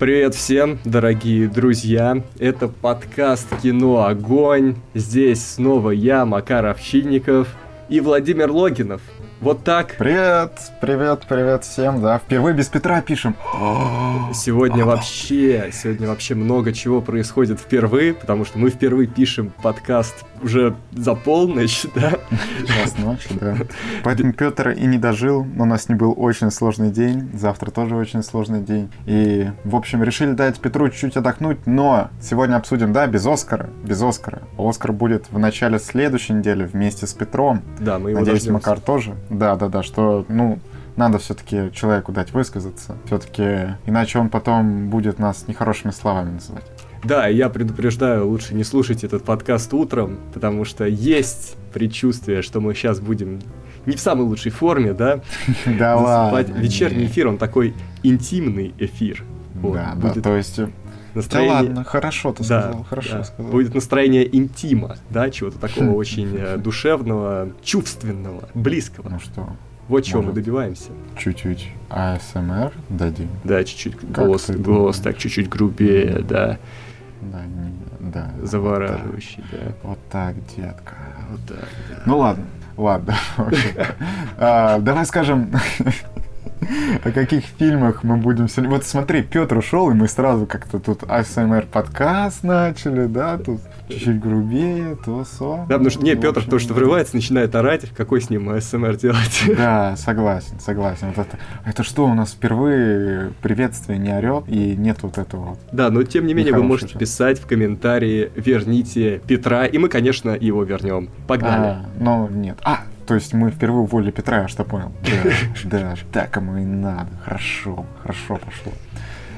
Привет всем, дорогие друзья. Это подкаст «Кино Огонь». Здесь снова я, Макар Овчинников и Владимир Логинов. Вот так. Привет, привет, привет всем, да. Впервые без Петра пишем. Сегодня вообще, сегодня вообще много чего происходит впервые, потому что мы впервые пишем подкаст уже за полночь, да? Час ночи, да. Поэтому Петр и не дожил. У нас не был очень сложный день. Завтра тоже очень сложный день. И, в общем, решили дать Петру чуть-чуть отдохнуть, но сегодня обсудим, да, без Оскара. Без Оскара. Оскар будет в начале следующей недели вместе с Петром. Да, мы его Надеюсь, дождемся. Макар тоже. Да, да, да, что, ну, надо все-таки человеку дать высказаться. Все-таки, иначе он потом будет нас нехорошими словами называть. Да, я предупреждаю, лучше не слушать этот подкаст утром, потому что есть предчувствие, что мы сейчас будем не в самой лучшей форме, да? Да ладно. Вечерний эфир, он такой интимный эфир. Да, да, то есть... Да настроение... ладно, хорошо ты Да, сказал, хорошо да. сказал. Будет настроение интима, да, чего-то такого очень э, душевного, чувственного, близкого. Ну что, Вот чего мы добиваемся. чуть-чуть АСМР дадим? Да, чуть-чуть голос, ты голос думаешь? так чуть-чуть грубее, да, Да, не, да. завораживающий, да. Вот так, детка. Вот так, да. Ну ладно, ладно. А, Давай скажем, о каких фильмах мы будем сегодня. Вот смотри, Петр ушел, и мы сразу как-то тут АСМР подкаст начали, да, тут чуть-чуть грубее, то со. Да, потому что, не, Петр, то, что врывается, начинает орать, какой с ним СМР делать. Да, согласен, согласен. Вот это, это что, у нас впервые приветствие не орет, и нет вот этого вот. Да, но тем не менее вы можете писать в комментарии «Верните Петра», и мы, конечно, его вернем. Погнали. А, но нет. А, то есть мы впервые уволили Петра, я что понял. Да, да, так ему и надо. Хорошо, хорошо пошло.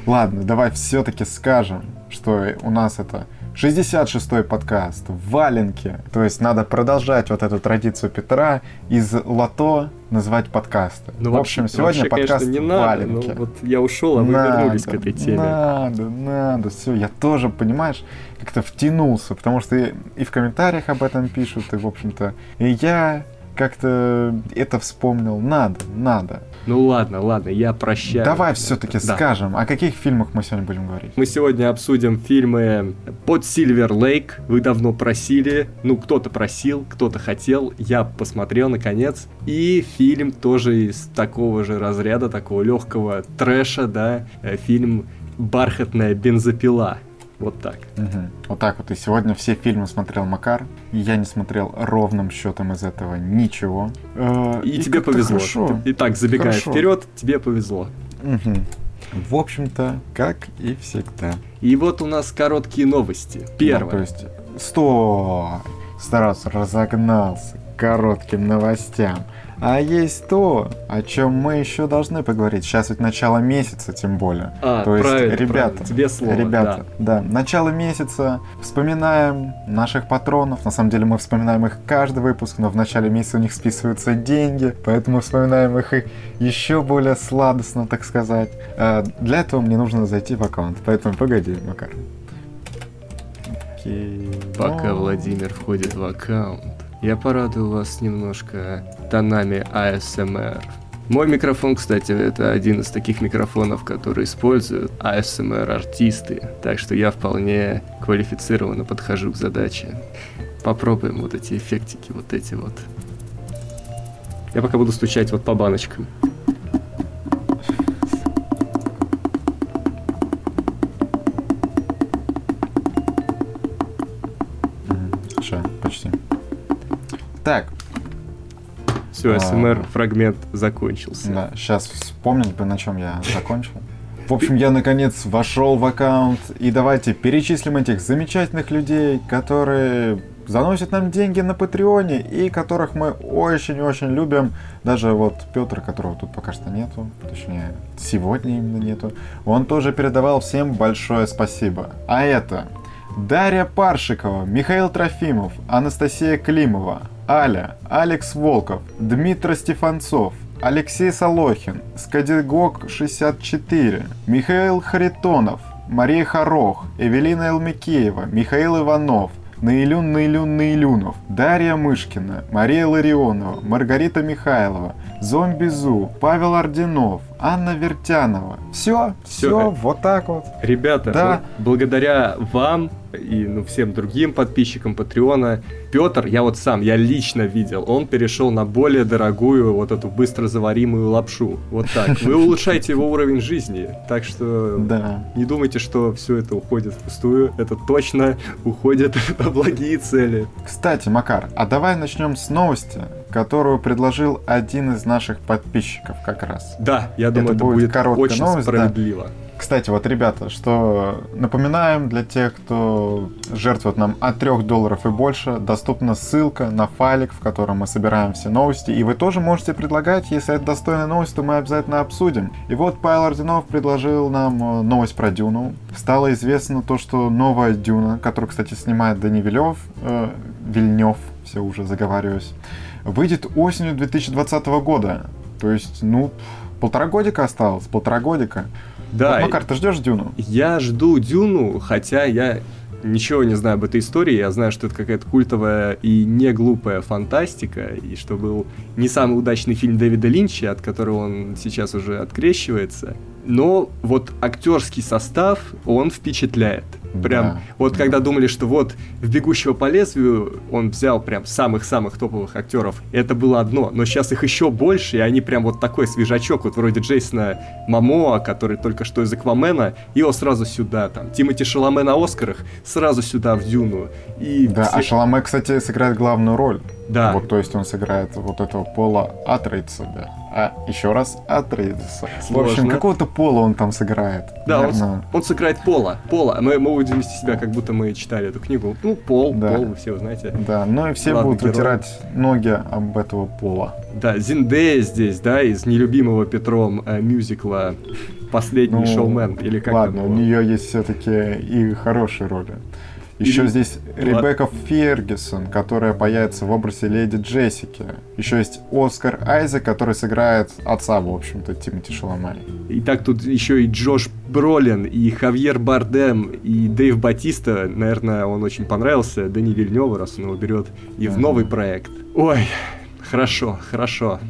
Ладно, давай все-таки скажем, что у нас это 66-й подкаст в валенке. То есть надо продолжать вот эту традицию Петра из лото называть подкасты. Ну, в общем, вообще- сегодня вообще, подкаст конечно, не в надо, вот я ушел, а вы вернулись к этой теме. Надо, надо, все. Я тоже, понимаешь, как-то втянулся, потому что и, и в комментариях об этом пишут, и, в общем-то, и я как-то это вспомнил. Надо, надо. Ну ладно, ладно, я прощаю. Давай все-таки Да. скажем, о каких фильмах мы сегодня будем говорить. Мы сегодня обсудим фильмы под Сильвер Лейк. Вы давно просили. Ну, кто-то просил, кто-то хотел. Я посмотрел наконец. И фильм тоже из такого же разряда, такого легкого трэша, да. э, Фильм Бархатная бензопила. Вот так. Мгм. Вот так вот. И сегодня все фильмы смотрел Макар. И я не смотрел ровным счетом из этого ничего. Э, И, тебе как-то повезло. хорошо. Итак, забегая Хорошо. вперед, тебе повезло. Мгм. В общем-то, как и всегда. И вот у нас короткие новости. Ну, то Первое. есть, стой, сразу разогнался к коротким новостям. А есть то, о чем мы еще должны поговорить. Сейчас ведь начало месяца, тем более. А, то есть, правильно, ребята, правильно. тебе слово. ребята, да. начало месяца, вспоминаем наших патронов. На самом деле мы вспоминаем их каждый выпуск, но в начале месяца у них списываются деньги, поэтому вспоминаем их и еще более сладостно, так сказать. А, Для этого мне нужно зайти в аккаунт, поэтому погоди, Макар. Окей. да. Пока Ну, Владимир входит в аккаунт, я порадую вас немножко тонами ASMR. Мой микрофон, кстати, это один из таких микрофонов, которые используют ASMR-артисты, так что я вполне квалифицированно подхожу к задаче. Попробуем вот эти эффектики, вот эти вот. Я пока буду стучать вот по баночкам. Так, Все, А. ASMR фрагмент закончился. Да, сейчас вспомнить бы, на чем я закончил. В общем, я наконец вошел в аккаунт, и давайте перечислим этих замечательных людей, которые заносят нам деньги на Патреоне, и которых мы очень-очень любим. Даже вот Петр, которого тут пока что нету, точнее, сегодня именно нету, он тоже передавал всем большое спасибо. А это Дарья Паршикова, Михаил Трофимов, Анастасия Климова, Аля, Алекс Волков, Дмитрий Стефанцов, Алексей Солохин, Скадигок 64, Михаил Харитонов, Мария Хорох, Эвелина Элмикеева, Михаил Иванов, Наилюн Наилюн Наилюнов, Дарья Мышкина, Мария Ларионова, Маргарита Михайлова, Зомби Зу, Павел Орденов, Анна Вертянова. Все, все, вот так вот. Ребята, Да. вот благодаря вам и ну, всем другим подписчикам Патреона, Петр, я вот сам, я лично видел, он перешел на более дорогую вот эту быстро заваримую лапшу. Вот так. Вы улучшаете его уровень жизни. Так что Да. не думайте, что все это уходит впустую. Это точно уходит на благие цели. Кстати, Макар, а давай начнем с новости, которую предложил один из наших подписчиков как раз. Да, я думаю, Это будет будет, короткая очень новость, да. справедливо. Кстати, вот, ребята, что напоминаем для тех, кто жертвует нам от 3 долларов и больше, доступна ссылка на файлик, в котором мы собираем все новости, и вы тоже можете предлагать, если это достойная новость, то мы обязательно обсудим. И вот Павел Орденов предложил нам э, новость про Дюну. Стало известно то, что новая Дюна, которую, кстати, снимает Дани Вилев, э, Вильнев, все уже заговариваюсь, выйдет осенью 2020 года. То есть, ну, полтора годика осталось, полтора годика. Да, Вот, Макар, ты ждешь Дюну? Я жду Дюну, хотя я ничего не знаю об этой истории. Я знаю, что это какая-то культовая и не глупая фантастика, и что был не самый удачный фильм Дэвида Линча, от которого он сейчас уже открещивается. Но вот актерский состав, он впечатляет. Прям, Да. вот когда думали, что вот в «Бегущего по лезвию» он взял прям самых-самых топовых актеров, это было одно, но сейчас их еще больше, и они прям вот такой свежачок, вот вроде Джейсона Мамоа, который только что из «Аквамена», его сразу сюда, там, Тимоти Шаломе на «Оскарах», сразу сюда, в «Дюну». И Да, все- а Шаломе, кстати, сыграет главную роль. Да. Вот, то есть он сыграет вот этого Пола Атрейдса, да. А еще раз Атрейдса. В общем, какого-то Пола он там сыграет. Да, он, он сыграет Пола. Пола. Мы, мы будем вести себя, как будто мы читали эту книгу. Ну, Пол, Да. Пол, вы все знаете. Да, ну и все Главный будут герой. вытирать ноги об этого Пола. Да, Зиндея здесь, да, из нелюбимого Петром э, мюзикла «Последний Ну, шоумен», или как Ладно, у нее есть все-таки и хорошие роли. Еще Или- здесь Ребекка Фергюсон, которая появится в образе леди Джессики. Еще есть Оскар Айзек, который сыграет отца, в общем-то, Тимоти Шаломе. И так тут еще и Джош Бролин, и Хавьер Бардем, и Дэйв Батиста. Наверное, он очень понравился Дани Вильневу, раз он его берет и в новый проект. Ой, хорошо, хорошо.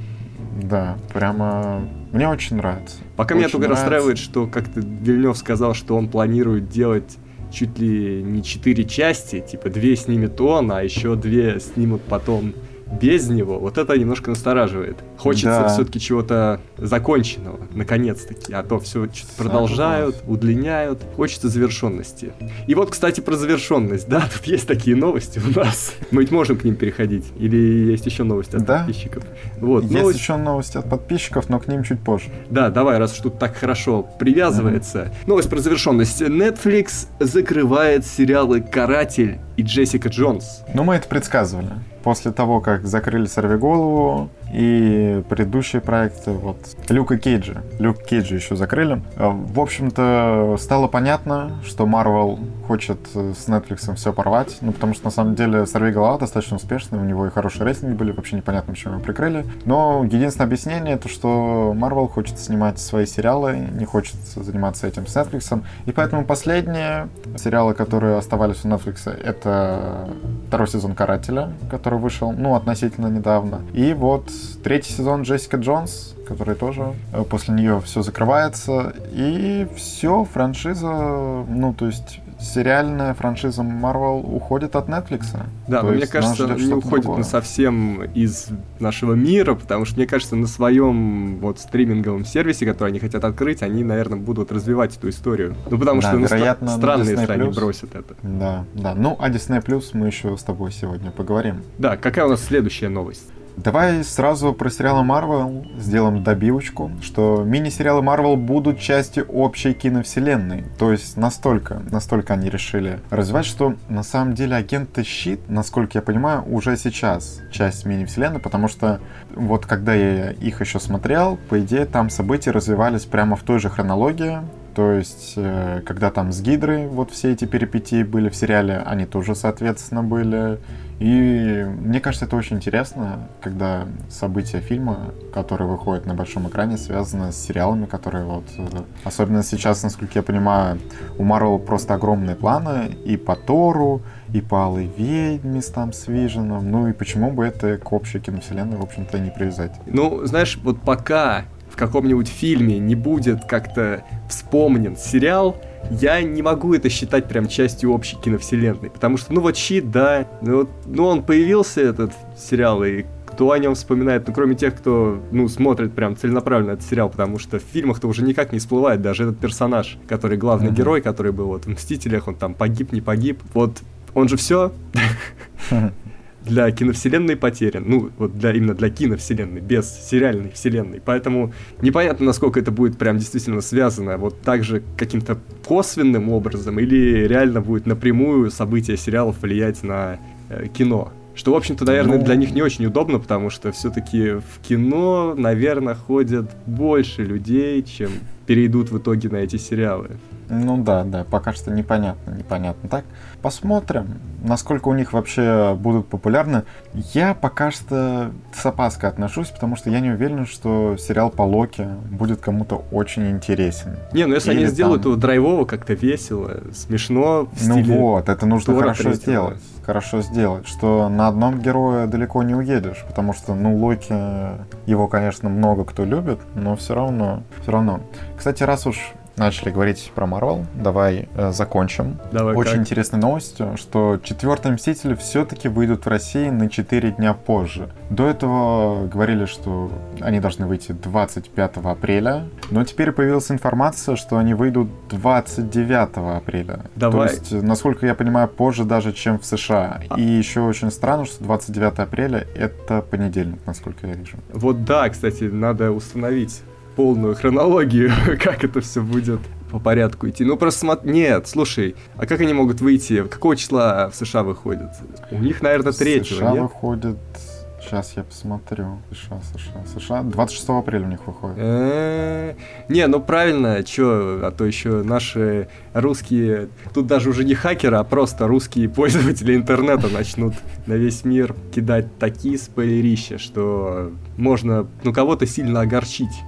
Да, прямо мне очень нравится. Пока меня Очень только нравится. расстраивает, что как-то Вильнев сказал, что он планирует делать чуть ли не четыре части, типа две снимет он, а еще две снимут потом без него. Вот это немножко настораживает. Хочется Да. все-таки чего-то законченного, наконец-таки. А то все что-то продолжают, удлиняют. Хочется завершенности. И вот, кстати, про завершенность. Да, тут есть такие новости у нас. Мы ведь можем к ним переходить. Или есть еще новости от Да. подписчиков? Вот, Есть новость- еще новости от подписчиков, но к ним чуть позже. да, давай, раз что так хорошо привязывается. Новость про завершенность. Netflix закрывает сериалы «Каратель» и «Джессика Джонс». Ну, мы это предсказывали. После того, как закрыли «Сорвиголову» и предыдущие проекты, вот, Люка Кейджа. Люк Кейджа еще закрыли. Э, В общем-то, стало понятно, что Marvel хочет э, с Netflix все порвать, ну, потому что, на самом деле, «Сорвиголова» достаточно успешный, у него и хорошие рейтинги были, вообще непонятно, почему его прикрыли. Но единственное объяснение, то, что Marvel хочет снимать свои сериалы, не хочет заниматься этим с Netflix, и поэтому последние сериалы, которые оставались у Netflix, это второй сезон «Карателя», который вышел, ну, относительно недавно. И вот третий сезон «Джессика Джонс», который тоже э, после нее все закрывается. И все, франшиза, ну, то есть сериальная франшиза Marvel уходит от Netflix. Да, То но мне кажется, не уходит другое. на совсем из нашего мира, потому что, мне кажется, на своем вот стриминговом сервисе, который они хотят открыть, они, наверное, будут развивать эту историю. Ну, потому Да, что ну, стра- вероятно, на странно, Disney+. если они бросят это. Да, да. Ну, а Disney Plus мы еще с тобой сегодня поговорим. Да, какая у нас следующая новость? Давай сразу про сериалы Marvel сделаем добивочку, что мини-сериалы Marvel будут частью общей киновселенной. То есть настолько, настолько они решили развивать, что на самом деле агенты Щит, насколько я понимаю, уже сейчас часть мини-вселенной, потому что вот когда я их еще смотрел, по идее там события развивались прямо в той же хронологии, то есть, э, когда там с Гидрой вот все эти перипетии были в сериале, они тоже, соответственно, были. И мне кажется, это очень интересно, когда события фильма, которые выходят на большом экране, связаны с сериалами, которые вот... э, Особенно сейчас, насколько я понимаю, у Марвел просто огромные планы и по Тору, и по Алой Ведьме с там с Виженом. Ну и почему бы это к общей киновселенной, в общем-то, не привязать? Ну, знаешь, вот пока в каком-нибудь фильме не будет как-то вспомнен сериал, я не могу это считать прям частью общей киновселенной. Потому что, ну вот Щит, да, ну, ну он появился, этот сериал, и кто о нем вспоминает, ну, кроме тех, кто, ну, смотрит прям целенаправленно этот сериал, потому что в фильмах-то уже никак не всплывает даже этот персонаж, который главный mm-hmm. герой, который был вот в «Мстителях», он там погиб, не погиб. Вот он же все для киновселенной потерян. Ну, вот для, именно для киновселенной, без сериальной вселенной. Поэтому непонятно, насколько это будет прям действительно связано. Вот так же каким-то косвенным образом или реально будет напрямую события сериалов влиять на э, кино. Что, в общем-то, наверное, ну... для них не очень удобно, потому что все-таки в кино, наверное, ходят больше людей, чем перейдут в итоге на эти сериалы. Ну да, да, пока что непонятно, непонятно. Так, посмотрим, насколько у них вообще будут популярны. Я пока что с опаской отношусь, потому что я не уверен, что сериал по Локи будет кому-то очень интересен. Не, ну если Или они там... сделают его драйвово, как-то весело, смешно, в Ну вот, это нужно хорошо третьего. сделать. Хорошо сделать, что на одном герое далеко не уедешь, потому что, ну, Локи, его, конечно, много кто любит, но все равно, все равно. Кстати, раз уж начали говорить про Марвел, давай э, закончим. Давай, Очень как? интересной новостью, что четвертый Мститель все-таки выйдут в России на 4 дня позже. До этого говорили, что они должны выйти 25 апреля, но теперь появилась информация, что они выйдут 29 апреля. Давай. То есть, насколько я понимаю, позже даже, чем в США. А... И еще очень странно, что 29 апреля это понедельник, насколько я вижу. Вот да, кстати, надо установить полную хронологию, как это все будет по порядку идти. Ну просто смотри, нет, слушай, а как они могут выйти? Какого числа в США выходят? У них, наверное, третьего, США нет? выходит Сейчас я посмотрю. США, США, США. 26 апреля у них выходит. Не, ну правильно, чё, а то еще наши русские, тут даже уже не хакеры, а просто русские пользователи интернета начнут на весь мир кидать такие спойлерища, что можно, ну, кого-то сильно огорчить.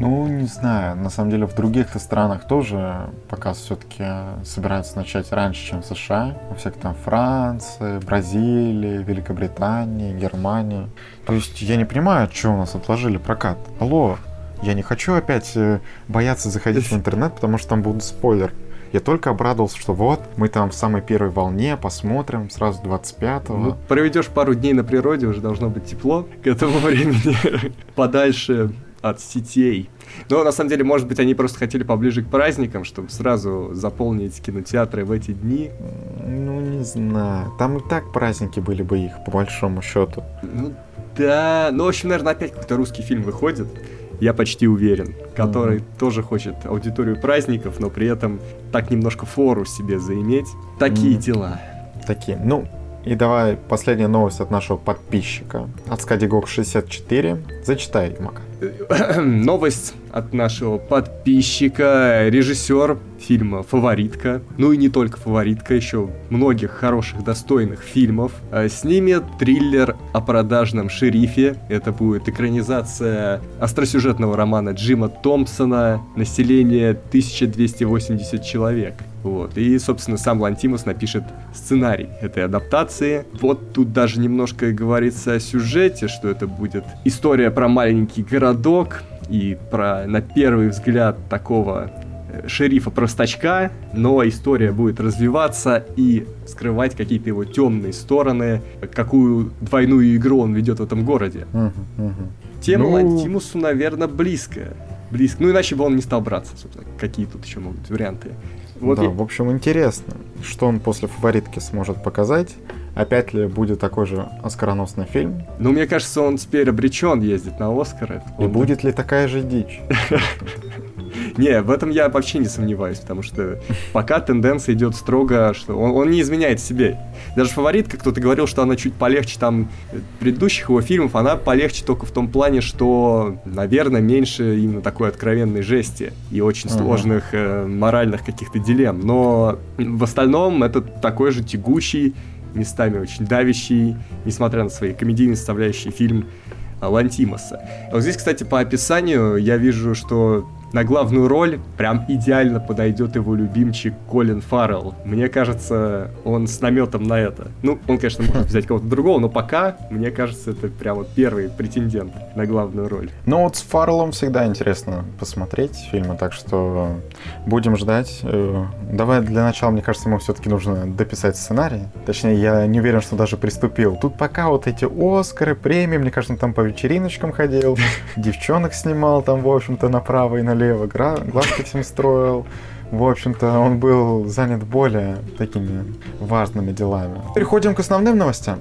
Ну, не знаю. На самом деле в других странах тоже показ все-таки собираются начать раньше, чем в США. Во всяких там Франции, Бразилии, Великобритании, Германии. То есть я не понимаю, что у нас отложили прокат. Алло, я не хочу опять э, бояться заходить в интернет, потому что там будут спойлер. Я только обрадовался, что вот, мы там в самой первой волне, посмотрим сразу 25-го. Ну, проведешь пару дней на природе, уже должно быть тепло к этому времени. Подальше от сетей. Но на самом деле, может быть, они просто хотели поближе к праздникам, чтобы сразу заполнить кинотеатры в эти дни. Ну, не знаю. Там и так праздники были бы их, по большому счету. Ну, да. Ну, в общем, наверное, опять какой-то русский фильм выходит. Я почти уверен, который mm-hmm. тоже хочет аудиторию праздников, но при этом так немножко фору себе заиметь. Такие mm-hmm. дела. Такие. Ну, и давай последняя новость от нашего подписчика. От Скадигок64. Зачитай, Мака. Новость от нашего подписчика, режиссер фильма «Фаворитка», ну и не только «Фаворитка», еще многих хороших, достойных фильмов, э, снимет триллер о продажном шерифе. Это будет экранизация остросюжетного романа Джима Томпсона «Население 1280 человек». Вот. И, собственно, сам Лантимус напишет сценарий этой адаптации. Вот тут даже немножко говорится о сюжете, что это будет история про маленький городок, и про, на первый взгляд, такого э, шерифа-простачка, но история будет развиваться и скрывать какие-то его темные стороны, какую двойную игру он ведет в этом городе. Uh-huh, uh-huh. Тема ну... Лантимусу, наверное, близкая. Близко. Ну, иначе бы он не стал браться, собственно. Какие тут еще могут быть варианты? Вот да, и... в общем, интересно, что он после фаворитки сможет показать. Опять ли будет такой же оскароносный фильм? Ну, мне кажется, он теперь обречен ездить на Оскары. И он... будет ли такая же дичь? Не, в этом я вообще не сомневаюсь, потому что пока тенденция идет строго, что он, он не изменяет себе. Даже фаворитка, кто-то говорил, что она чуть полегче там предыдущих его фильмов, она полегче только в том плане, что, наверное, меньше именно такой откровенной жести и очень сложных э, моральных каких-то дилемм. Но в остальном это такой же тягучий, местами очень давящий, несмотря на свои комедийные составляющие фильм Лантимоса. Вот здесь, кстати, по описанию я вижу, что на главную роль прям идеально подойдет его любимчик Колин Фаррелл. Мне кажется, он с наметом на это. Ну, он, конечно, может взять кого-то другого, но пока, мне кажется, это прям вот первый претендент на главную роль. Ну вот с Фарреллом всегда интересно посмотреть фильмы, так что будем ждать. Э, давай для начала, мне кажется, ему все-таки нужно дописать сценарий. Точнее, я не уверен, что даже приступил. Тут пока вот эти Оскары, премии, мне кажется, он там по вечериночкам ходил, девчонок снимал там, в общем-то, направо и налево, глазки всем строил. В общем-то, он был занят более такими важными делами. Переходим к основным новостям.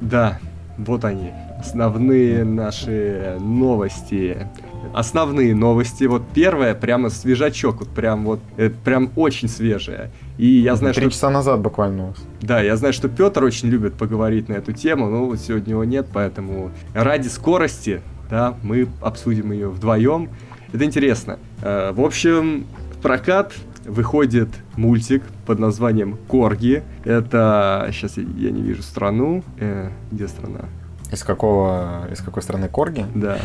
Да, вот они. Основные наши новости. Основные новости. Вот первая, прямо свежачок, вот прям вот, э, прям очень свежая. И я знаю, Три что... часа назад буквально. Да, я знаю, что Петр очень любит поговорить на эту тему, но сегодня его нет, поэтому ради скорости, да, мы обсудим ее вдвоем. Это интересно. Э, в общем, в прокат выходит мультик под названием Корги. Это сейчас я не вижу страну. Э, где страна? Из какого, из какой страны Корги? Да.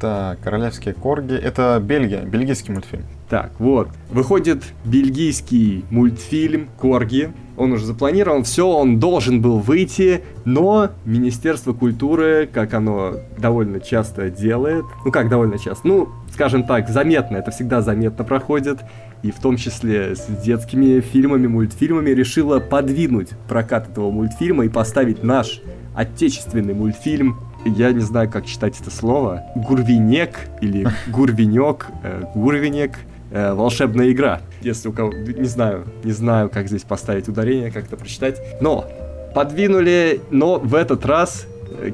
Так, королевские корги. Это Бельгия, бельгийский мультфильм. Так, вот. Выходит бельгийский мультфильм Корги. Он уже запланирован, все, он должен был выйти, но Министерство культуры, как оно довольно часто делает, ну как довольно часто, ну, скажем так, заметно, это всегда заметно проходит, и в том числе с детскими фильмами, мультфильмами, решила подвинуть прокат этого мультфильма и поставить наш отечественный мультфильм. Я не знаю, как читать это слово, Гурвинек или Гурвинек, э, Гурвинек, э, волшебная игра. Если у кого, не знаю, не знаю, как здесь поставить ударение, как это прочитать. Но подвинули, но в этот раз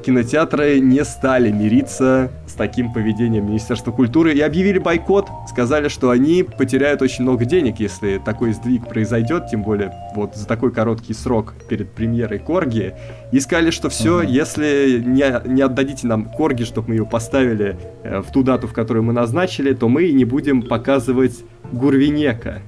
кинотеатры не стали мириться с таким поведением Министерства культуры и объявили бойкот. Сказали, что они потеряют очень много денег, если такой сдвиг произойдет, тем более вот за такой короткий срок перед премьерой Корги. И сказали, что все, uh-huh. если не, не отдадите нам Корги, чтобы мы ее поставили э, в ту дату, в которую мы назначили, то мы не будем показывать Гурвинека.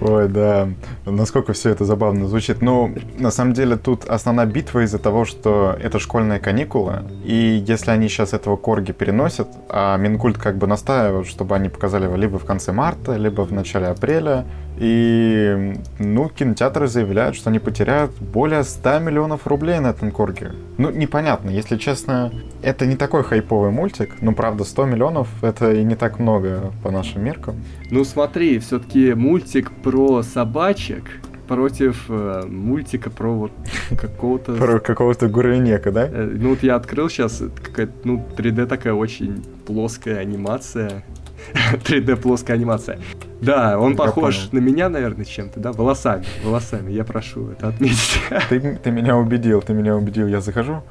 Ой, да. Насколько все это забавно звучит. Ну, на самом деле, тут основная битва из-за того, что это школьные каникулы. И если они сейчас этого корги переносят, а Минкульт как бы настаивает, чтобы они показали его либо в конце марта, либо в начале апреля, и, ну, кинотеатры заявляют, что они потеряют более 100 миллионов рублей на этом корге. Ну, непонятно, если честно, это не такой хайповый мультик, ну, правда, 100 миллионов это и не так много по нашим меркам. Ну, смотри, все-таки мультик про собачек, против э, мультика про вот какого-то... Про какого-то Гурвинека, да? Э, ну вот я открыл сейчас, какая-то, ну, 3D такая очень плоская анимация. 3D плоская анимация. Да, он я похож понял. на меня, наверное, чем-то, да? Волосами, волосами, я прошу это отметить. Ты, ты меня убедил, ты меня убедил, я захожу.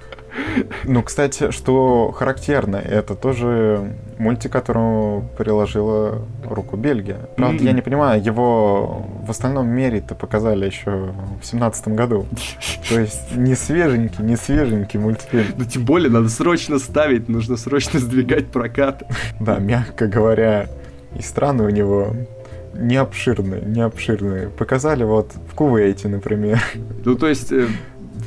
Ну, кстати, что характерно, это тоже мультик, которому приложила руку Бельгия. Правда, mm-hmm. я не понимаю, его в остальном мире-то показали еще в семнадцатом году. То есть не свеженький, не свеженький мультфильм. Ну, тем более, надо срочно ставить, нужно срочно сдвигать прокат. Да, мягко говоря, и страны у него не обширные, не обширные. Показали вот в Кувейте, например. Ну, то есть, э,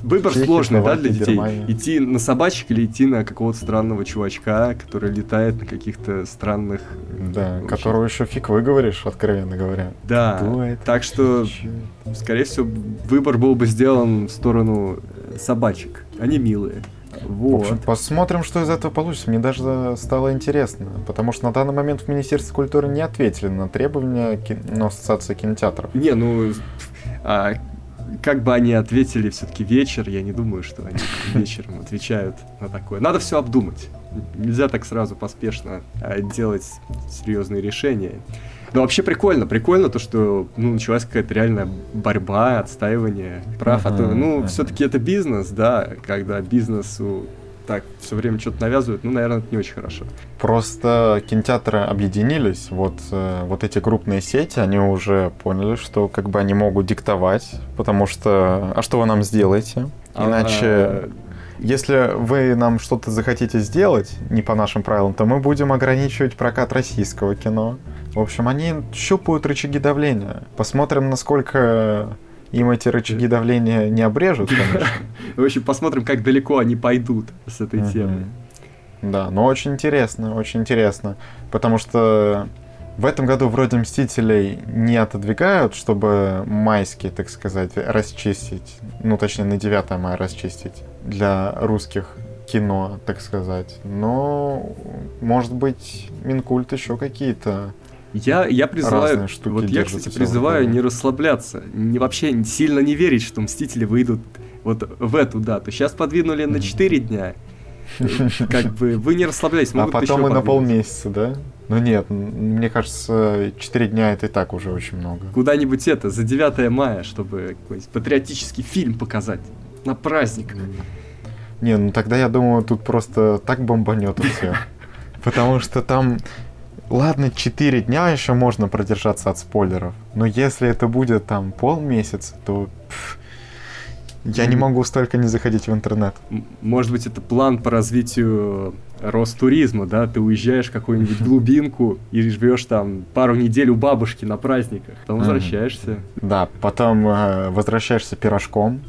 выбор Чехия, сложный, да, для детей? Германия. Идти на собачек или идти на какого-то странного чувачка, который летает на каких-то странных... Да, очень... которого еще фиг выговоришь, откровенно говоря. Да, Дует, так что, скорее всего, выбор был бы сделан в сторону э, собачек. Они милые. Вот. В общем, посмотрим, что из этого получится. Мне даже стало интересно, потому что на данный момент в Министерстве культуры не ответили на требования кино ну, Ассоциации кинотеатров. Не, ну, а, как бы они ответили все-таки вечер, я не думаю, что они вечером отвечают на такое. Надо все обдумать. Нельзя так сразу поспешно а, делать серьезные решения. Но вообще прикольно, прикольно то, что ну, началась какая-то реальная борьба, отстаивание прав. Uh-huh, а то, ну, uh-huh. все-таки это бизнес, да, когда бизнесу так все время что-то навязывают, ну, наверное, это не очень хорошо. Просто кинотеатры объединились, вот, э, вот эти крупные сети, они уже поняли, что как бы они могут диктовать, потому что, а что вы нам сделаете? А, Иначе, а... если вы нам что-то захотите сделать не по нашим правилам, то мы будем ограничивать прокат российского кино. В общем, они щупают рычаги давления. Посмотрим, насколько им эти рычаги давления не обрежут, конечно. В общем, посмотрим, как далеко они пойдут с этой темой. Да, но очень интересно, очень интересно. Потому что В этом году вроде Мстителей не отодвигают, чтобы майские, так сказать, расчистить. Ну, точнее, на 9 мая расчистить для русских кино, так сказать. Но, может быть, Минкульт еще какие-то я, я призываю, штуки вот я, кстати, призываю не расслабляться, не вообще сильно не верить, что Мстители выйдут вот в эту дату. Сейчас подвинули на 4 дня. Как бы вы не расслабляйтесь, А потом и на полмесяца, да? Ну нет, мне кажется, 4 дня это и так уже очень много. Куда-нибудь это, за 9 мая, чтобы какой-нибудь патриотический фильм показать на праздник. Не, ну тогда я думаю, тут просто так бомбанет все. Потому что там, ладно, 4 дня еще можно продержаться от спойлеров. Но если это будет там полмесяца, то пф, я не могу столько не заходить в интернет. Может быть, это план по развитию Ростуризма, да? Ты уезжаешь в какую-нибудь глубинку и живешь там пару недель у бабушки на праздниках. Потом возвращаешься. Да, потом э, возвращаешься пирожком.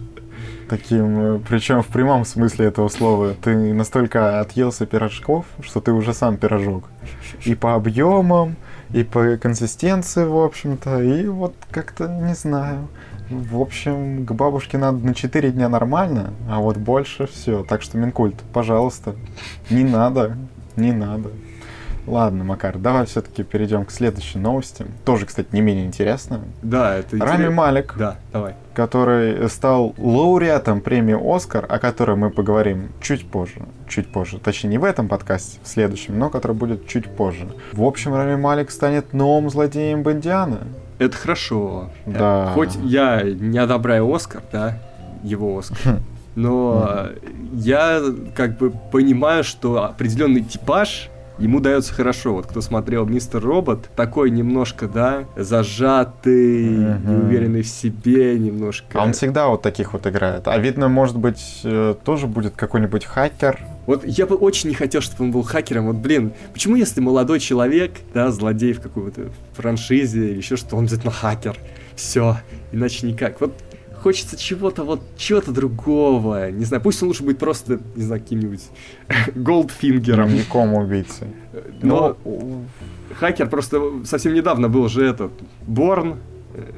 Таким, причем в прямом смысле этого слова. Ты настолько отъелся пирожков, что ты уже сам пирожок. И по объемам, и по консистенции, в общем-то. И вот как-то не знаю. В общем, к бабушке надо на 4 дня нормально, а вот больше все. Так что, Минкульт, пожалуйста, не надо, не надо. Ладно, Макар, давай все-таки перейдем к следующей новости. Тоже, кстати, не менее интересно. Да, это Рами интересно. Малик, Да, давай. который стал лауреатом премии «Оскар», о которой мы поговорим чуть позже. Чуть позже. Точнее, не в этом подкасте, в следующем, но который будет чуть позже. В общем, Рами Малик станет новым злодеем Бондиана. Это хорошо. Э, Да. Хоть я не одобряю Оскар, да, его Оскар, но э, я как бы понимаю, что определенный типаж ему дается хорошо. Вот кто смотрел Мистер Робот, такой немножко, да, зажатый, Мгм. неуверенный в себе, немножко. А он всегда вот таких вот играет. А видно, может быть, э, тоже будет какой-нибудь хакер. Вот я бы очень не хотел, чтобы он был хакером. Вот, блин, почему если молодой человек, да, злодей в какой-то франшизе или еще что, он обязательно хакер? Все, иначе никак. Вот хочется чего-то вот, чего-то другого. Не знаю, пусть он лучше будет просто, не знаю, каким-нибудь Голдфингером. Дневником убийцы. Но Ну, хакер просто совсем недавно был же этот, Борн.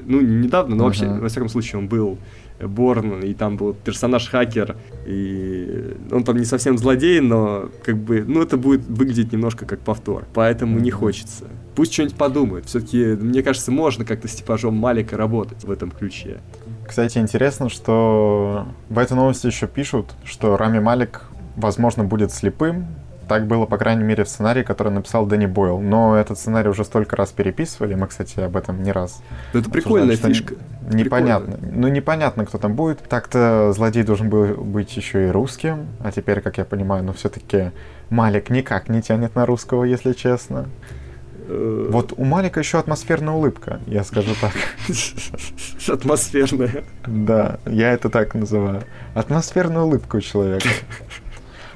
Ну, не недавно, но вообще, Мгм. во всяком случае, он был Борн, и там был персонаж-хакер, и он там не совсем злодей, но как бы, ну, это будет выглядеть немножко как повтор, поэтому не Мгм. хочется. Пусть что-нибудь подумает. Все-таки, мне кажется, можно как-то с типажом Малика работать в этом ключе. Кстати, интересно, что в этой новости еще пишут, что Рами Малик, возможно, будет слепым. Так было, по крайней мере, в сценарии, который написал Дэнни Бойл. Но этот сценарий уже столько раз переписывали, мы, кстати, об этом не раз. Но это прикольная фишка. Непонятно. Ну, непонятно, кто там будет. Так-то злодей должен был быть еще и русским. А теперь, как я понимаю, ну, все-таки Малик никак не тянет на русского, если честно. Э, Вот у Малика еще атмосферная улыбка, я скажу так. Атмосферная. Да, я это так называю. Атмосферная улыбка у человека.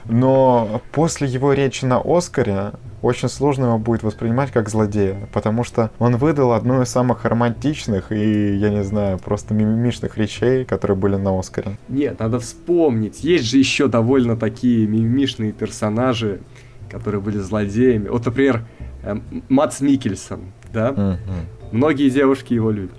Но после его речи на Оскаре очень сложно его будет воспринимать как злодея, потому что он выдал одну из самых романтичных и, я не знаю, просто мимимишных речей, которые были на Оскаре. Нет, надо вспомнить. Есть же еще довольно такие мимишные персонажи, которые были злодеями. Вот, например, эм, Мац Микельсон, да? Многие девушки его любят.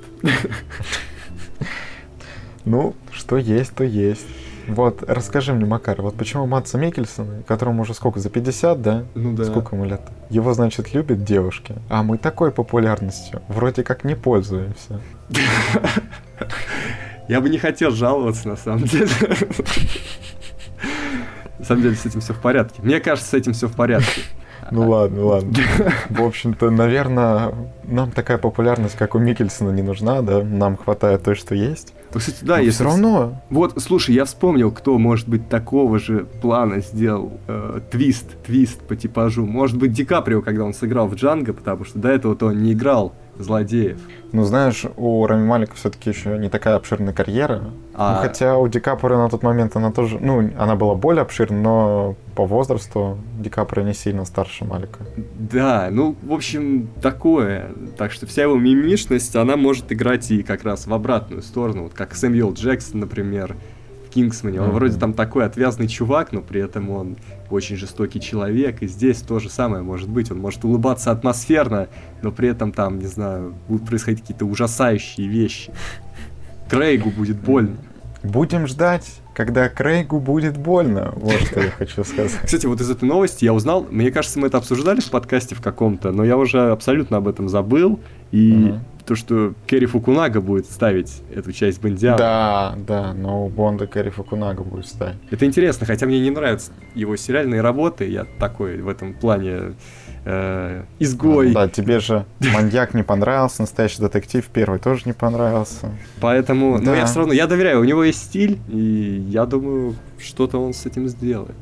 Ну, что есть, то есть. Вот, расскажи мне, Макар, вот почему Матса Микельсона, которому уже сколько, за 50, да? Ну да. Сколько ему лет? Его, значит, любят девушки. А мы такой популярностью вроде как не пользуемся. Я бы не хотел жаловаться, на самом деле. На самом деле, с этим все в порядке. Мне кажется, с этим все в порядке. Ну ладно, ладно. В общем-то, наверное, нам такая популярность, как у Микельсона, не нужна, да? Нам хватает той, что есть. Ну, Кстати, да, Но если... все равно. Вот, слушай, я вспомнил, кто, может быть, такого же плана сделал э, твист, твист по типажу. Может быть, Ди Каприо, когда он сыграл в Джанго, потому что до этого-то он не играл злодеев. Ну, знаешь, у Рами Малика все-таки еще не такая обширная карьера. А- Ну, хотя у Ди Каприо на тот момент она тоже, ну, она была более обширна, но по возрасту Ди Каприо не сильно старше Малика. Да, ну, в общем, такое. Так что вся его мимишность, она может играть и как раз в обратную сторону. Вот как Сэмюэл Джексон, например, Кингсмане. Он вроде там такой отвязный чувак, но при этом он очень жестокий человек. И здесь то же самое может быть. Он может улыбаться атмосферно, но при этом там, не знаю, будут происходить какие-то ужасающие вещи. Крейгу будет больно. Будем ждать, когда Крейгу будет больно. Вот что я хочу сказать. Кстати, вот из этой новости я узнал, мне кажется, мы это обсуждали в подкасте в каком-то, но я уже абсолютно об этом забыл. И Мгм. то, что Керри Фукунага будет ставить эту часть Бондиана. Да, да, но у Бонда Кэрри Фукунага будет ставить. Это интересно, хотя мне не нравятся его сериальные работы, я такой в этом плане э, изгой. Да, тебе же маньяк не понравился, настоящий детектив первый тоже не понравился. Поэтому, но Да. я все равно, я доверяю, у него есть стиль, и я думаю, что-то он с этим сделает.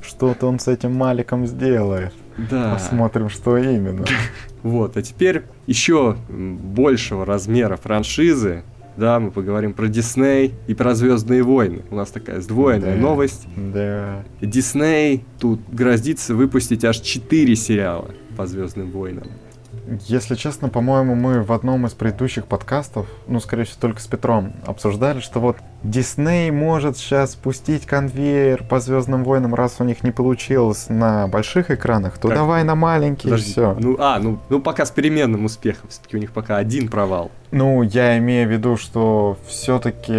Что-то он с этим Маликом сделает. Да. Посмотрим, что именно. Вот, а теперь еще большего размера франшизы. Да, мы поговорим про Дисней и про Звездные войны. У нас такая сдвоенная Да. новость. Да. Дисней тут грозится выпустить аж 4 сериала по Звездным войнам. Если честно, по-моему, мы в одном из предыдущих подкастов, ну, скорее всего, только с Петром, обсуждали, что вот Дисней может сейчас пустить конвейер по Звездным войнам, раз у них не получилось на больших экранах, то Как? давай на маленькие, Подожди, все. Ну, а, ну, ну пока с переменным успехом. Все-таки у них пока один провал. Ну, я имею в виду, что все-таки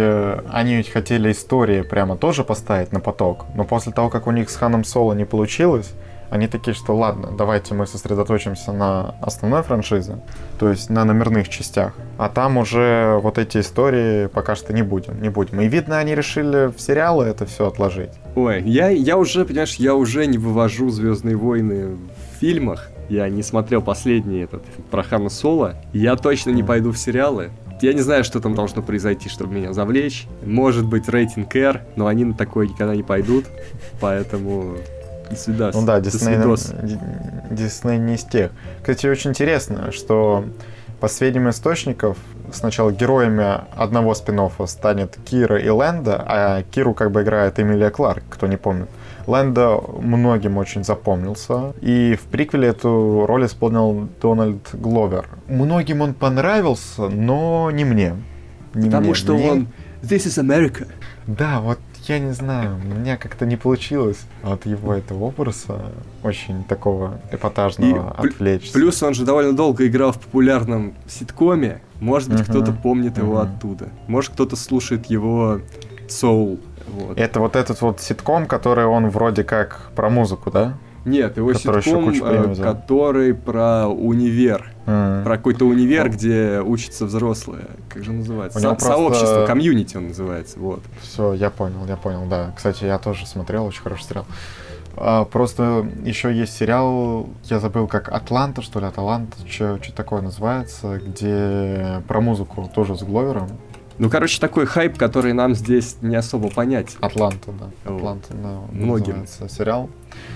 они ведь хотели истории прямо тоже поставить на поток, но после того, как у них с Ханом Соло не получилось, они такие, что ладно, давайте мы сосредоточимся на основной франшизе, то есть на номерных частях, а там уже вот эти истории пока что не будем, не будем. И видно, они решили в сериалы это все отложить. Ой, я, я уже, понимаешь, я уже не вывожу Звездные войны в фильмах. Я не смотрел последний этот про Хана Соло. Я точно не пойду в сериалы. Я не знаю, что там должно произойти, чтобы меня завлечь. Может быть, рейтинг R, но они на такое никогда не пойдут. Поэтому до свидос. Ну да, Дисней, Дисней не из тех. Кстати, очень интересно, что по сведениям источников сначала героями одного спин станет Кира и Лэнда, а Киру как бы играет Эмилия Кларк, кто не помнит. Лэнда многим очень запомнился, и в приквеле эту роль исполнил Дональд Гловер. Многим он понравился, но не мне. Не Потому мне. что Мне- он... This is America. да, вот я не знаю, у меня как-то не получилось от его этого образа очень такого эпатажного И отвлечься. Плюс он же довольно долго играл в популярном ситкоме. Может быть, Мгм, кто-то помнит его мгм. оттуда. Может, кто-то слушает его Soul. Вот. Это вот этот вот ситком, который он вроде как про музыку, да? Нет, его Который ситком, э, который про универ. М. Про какой-то универ, Ну. где учатся взрослые. Как же называется? Со- просто- Сообщество, комьюнити он называется. Вот. Все, я понял, я понял, да. Кстати, я тоже смотрел, очень хороший сериал. А, просто еще есть сериал, я забыл, как Атланта, что ли, Аталанта, что такое называется, где про музыку тоже с Гловером. Ну, короче, такой хайп, который нам здесь не особо понять. Атланта, да. Атланта, да, Многим. сериал.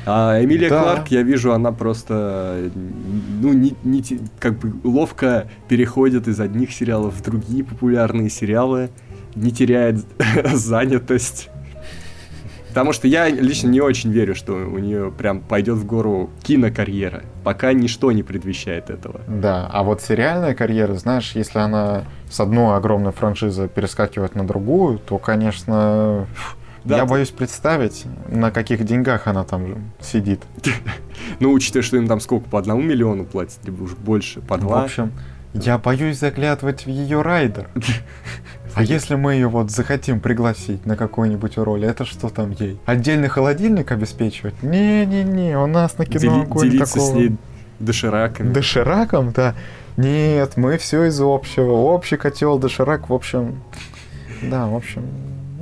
А Эмилия Да. Кларк, я вижу, она просто, ну, не, не как бы ловко переходит из одних сериалов в другие популярные сериалы, не теряет занятость. Потому что я лично не очень верю, что у нее прям пойдет в гору кинокарьера. Пока ничто не предвещает этого. Да, а вот сериальная карьера, знаешь, если она с одной огромной франшизы перескакивает на другую, то, конечно, Да, я ты- боюсь представить, на каких деньгах она там же сидит. Ну, учитывая, что им там сколько, по одному миллиону платят, либо уж больше, по В два. общем, я боюсь заглядывать в ее райдер. А если мы ее вот захотим пригласить на какую-нибудь роль, это что там ей? Отдельный холодильник обеспечивать? Не-не-не, у нас на кино Дели- делиться такого. с ней дошираками. Дошираком, да? Нет, мы все из общего. Общий котел, доширак, в общем... Да, в общем...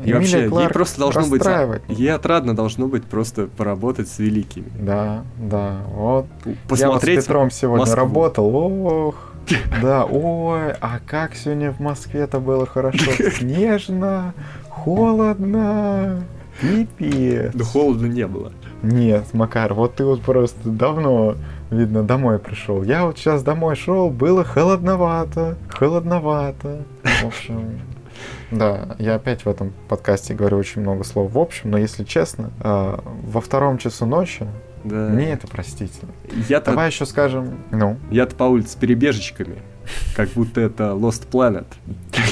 И Эмилия вообще, ей Кларк просто должно быть... Ей отрадно должно быть просто поработать с великими. Да, да, вот. Посмотреть... Я вот с Петром сегодня Москву. работал. Ох, да, ой, а как сегодня в Москве-то было хорошо. Снежно, холодно, пипец. Да холодно не было. Нет, Макар, вот ты вот просто давно, видно, домой пришел. Я вот сейчас домой шел, было холодновато, холодновато. В общем, да, я опять в этом подкасте говорю очень много слов в общем, но если честно, э, во втором часу ночи Да. мне это простительно. Я-то, Давай еще скажем, ну, я-то по улице с перебежечками. как будто это Lost Planet.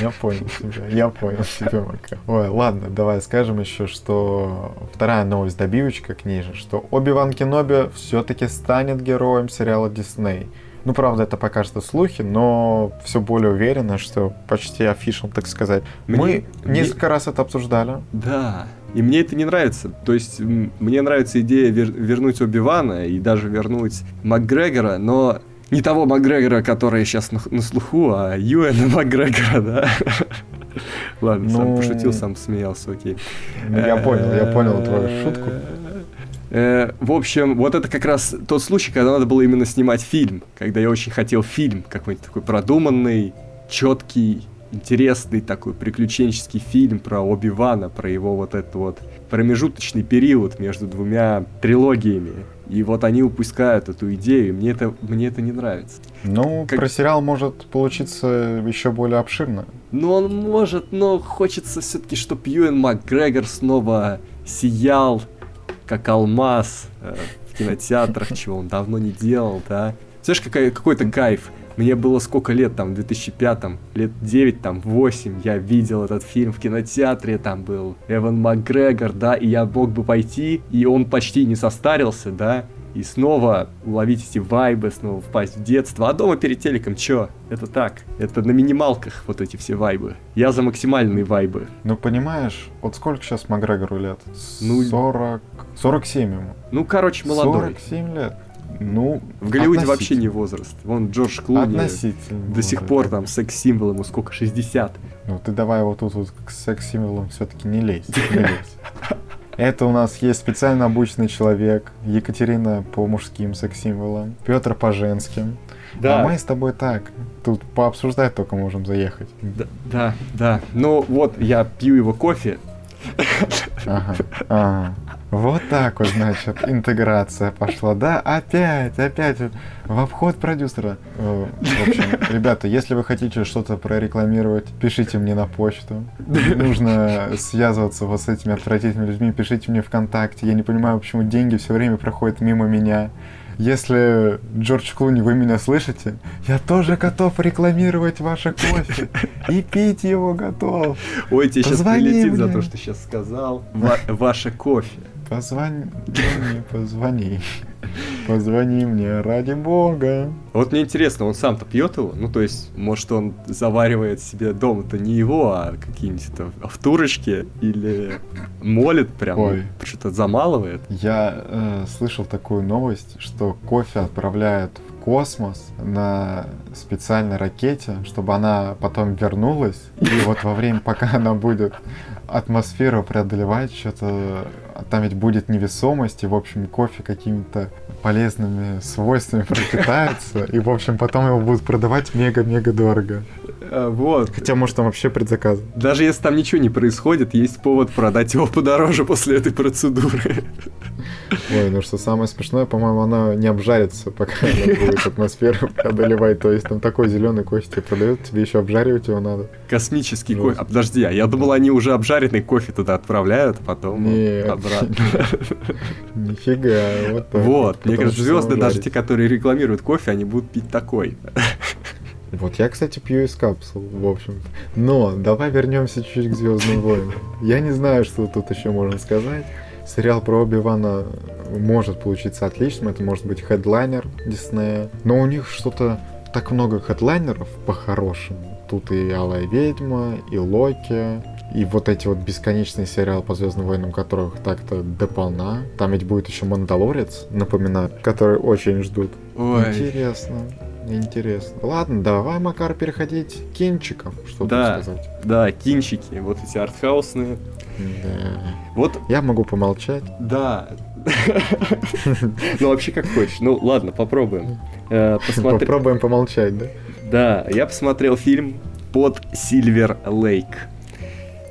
Я понял тебя, я понял тебя, Мака. Ой, ладно, давай скажем еще, что вторая новость добивочка к ней же, что Оби-Ван Кеноби все-таки станет героем сериала Дисней. Ну, правда, это пока что слухи, но все более уверенно, что почти офишал, так сказать. Мне- Мы мне- несколько раз это обсуждали. Да, и мне это не нравится. То есть мне нравится идея вер- вернуть Оби-Вана и даже вернуть Макгрегора, но не того Макгрегора, который сейчас на, на слуху, а Юэна Макгрегора, да? Ладно, сам Ну, пошутил, сам смеялся, окей. Ну, Я понял, я понял твою шутку. Э, В общем, вот это как раз тот случай, когда надо было именно снимать фильм. Когда я очень хотел фильм какой-нибудь такой продуманный, четкий, интересный такой приключенческий фильм про Оби-Вана, про его вот этот вот промежуточный период между двумя трилогиями. И вот они упускают эту идею, и мне это, мне это не нравится. Ну, Как- про сериал может получиться еще более обширно. Ну, он может, но хочется все-таки, чтобы Юэн Макгрегор снова сиял, как алмаз э, в кинотеатрах, чего он давно не делал, да. Знаешь, какой, какой-то кайф. Мне было сколько лет, там, в 2005, лет 9, там, 8, я видел этот фильм в кинотеатре, там был Эван Макгрегор, да, и я мог бы пойти, и он почти не состарился, да, и снова уловить эти вайбы, снова впасть в детство. А дома перед телеком чё? Это так. Это на минималках вот эти все вайбы. Я за максимальные вайбы. Ну, понимаешь, вот сколько сейчас Макгрегору лет? Ну, 40... 47 ему. Ну, короче, молодой. 47 лет. Ну, В Голливуде вообще не возраст. Вон Джордж Клуни Относительно. до сих пор там секс-символ ему сколько? 60. Ну, ты давай вот тут вот к секс-символам все-таки не лезь. не лезь. Это у нас есть специально обученный человек, Екатерина по мужским секс-символам, Петр по женским. А мы с тобой так, тут пообсуждать только можем заехать. Да, да, да. Ну вот, я пью его кофе. Ага, ага. Вот так вот, значит, интеграция пошла. Да, опять, опять в обход продюсера. Э, В общем, ребята, если вы хотите что-то прорекламировать, пишите мне на почту. Нужно связываться вот с этими отвратительными людьми. Пишите мне ВКонтакте. Я не понимаю, почему деньги все время проходят мимо меня. Если, Джордж Клуни, вы меня слышите, я тоже готов рекламировать ваше кофе. И пить его готов. Ой, тебе сейчас Позвони прилетит за мне. то, что сейчас сказал. Ва- ваше кофе. Позвони позвони. Позвони мне, ради бога. Вот мне интересно, он сам-то пьет его? Ну, то есть, может, он заваривает себе дома-то не его, а какие-нибудь это в турочке? Или молит прям, Ой. что-то замалывает? Я э, слышал такую новость, что кофе отправляют в космос на специальной ракете, чтобы она потом вернулась. И вот во время, пока она будет атмосферу преодолевать, что-то там ведь будет невесомость, и, в общем, кофе какими-то полезными свойствами пропитается, и, в общем, потом его будут продавать мега-мега дорого. А, вот. Хотя, может, там вообще предзаказ. Даже если там ничего не происходит, есть повод продать его подороже после этой процедуры. Ой, ну что самое смешное, по-моему, она не обжарится, пока она будет атмосферу преодолевать. То есть там такой зеленый кофе тебе продают, тебе еще обжаривать его надо. Космический Ну, кофе. А подожди, а я думал, они уже обжаренный кофе туда отправляют, а потом Нет. обратно. Нифига, вот так. Вот, мне кажется, звезды, даже те, которые рекламируют кофе, они будут пить такой. Вот я, кстати, пью из капсул, в общем-то. Но давай вернемся чуть-чуть к Звездным войнам. Я не знаю, что тут еще можно сказать. Сериал про Оби-Вана может получиться отличным. Это может быть хедлайнер Диснея. Но у них что-то так много хедлайнеров по-хорошему. Тут и Алая Ведьма, и Локи, и вот эти вот бесконечные сериалы по Звездным войнам, которых так-то дополна. Там ведь будет еще Мандалорец, напоминаю, который очень ждут. Ой, Интересно. Интересно. Ладно, давай, Макар, переходить к кинчикам. Что Да. сказать? да, кинчики, вот эти артхаусные. Да. Вот, Я могу помолчать. да. Ну, вообще как хочешь. Ну, ладно, попробуем. Э, Попробуем помолчать, да? Да, я посмотрел фильм под Сильвер Лейк.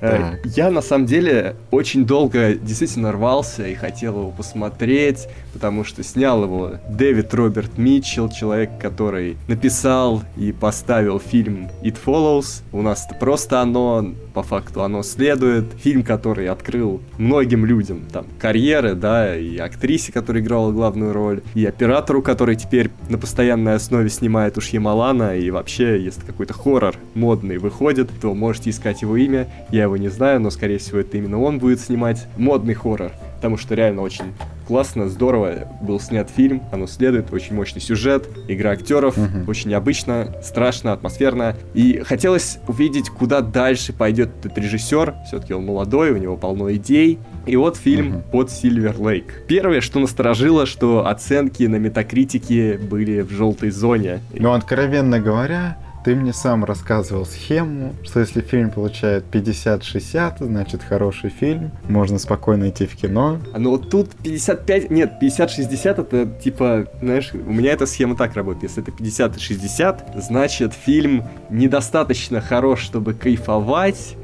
Э, я на самом деле очень долго действительно рвался и хотел его посмотреть, потому что снял его Дэвид Роберт Митчелл, человек, который написал и поставил фильм It Follows. У нас это просто оно, по факту оно следует. Фильм, который открыл многим людям там карьеры, да, и актрисе, которая играла главную роль, и оператору, который теперь на постоянной основе снимает уж Ямалана, и вообще, если какой-то хоррор модный выходит, то можете искать его имя. Я его не знаю, но, скорее всего, это именно он будет снимать модный хоррор. Потому что реально очень классно, здорово был снят фильм, оно следует, очень мощный сюжет, игра актеров, угу. очень необычно, страшно, атмосферно. И хотелось увидеть, куда дальше пойдет этот режиссер. Все-таки он молодой, у него полно идей. И вот фильм угу. под Silver Lake. Первое, что насторожило, что оценки на метакритике были в желтой зоне. Ну, откровенно говоря, ты мне сам рассказывал схему, что если фильм получает 50-60, значит хороший фильм, можно спокойно идти в кино. А ну вот тут 55, нет, 50-60 это типа, знаешь, у меня эта схема так работает. Если это 50 и 60, значит фильм недостаточно хорош, чтобы кайфовать,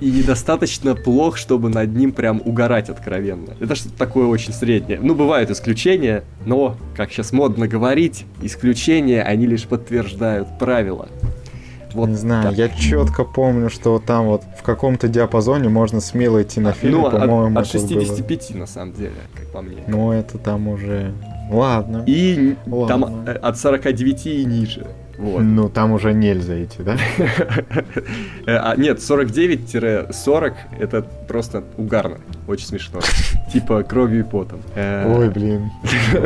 и недостаточно плох, чтобы над ним прям угорать откровенно. Это что-то такое очень среднее. Ну, бывают исключения, но, как сейчас модно говорить, исключения, они лишь подтверждают правила. Вот не знаю, так. я четко помню, что там вот в каком-то диапазоне можно смело идти на фильм, ну, по-моему. От, от 65 было. на самом деле, как по мне. Ну, это там уже. Ладно. И Ладно. там э, от 49 и ниже. Вот. Ну, там уже нельзя идти, да? а, нет, 49-40 это просто угарно. Очень смешно. Типа кровью и потом. Э, Ой, блин,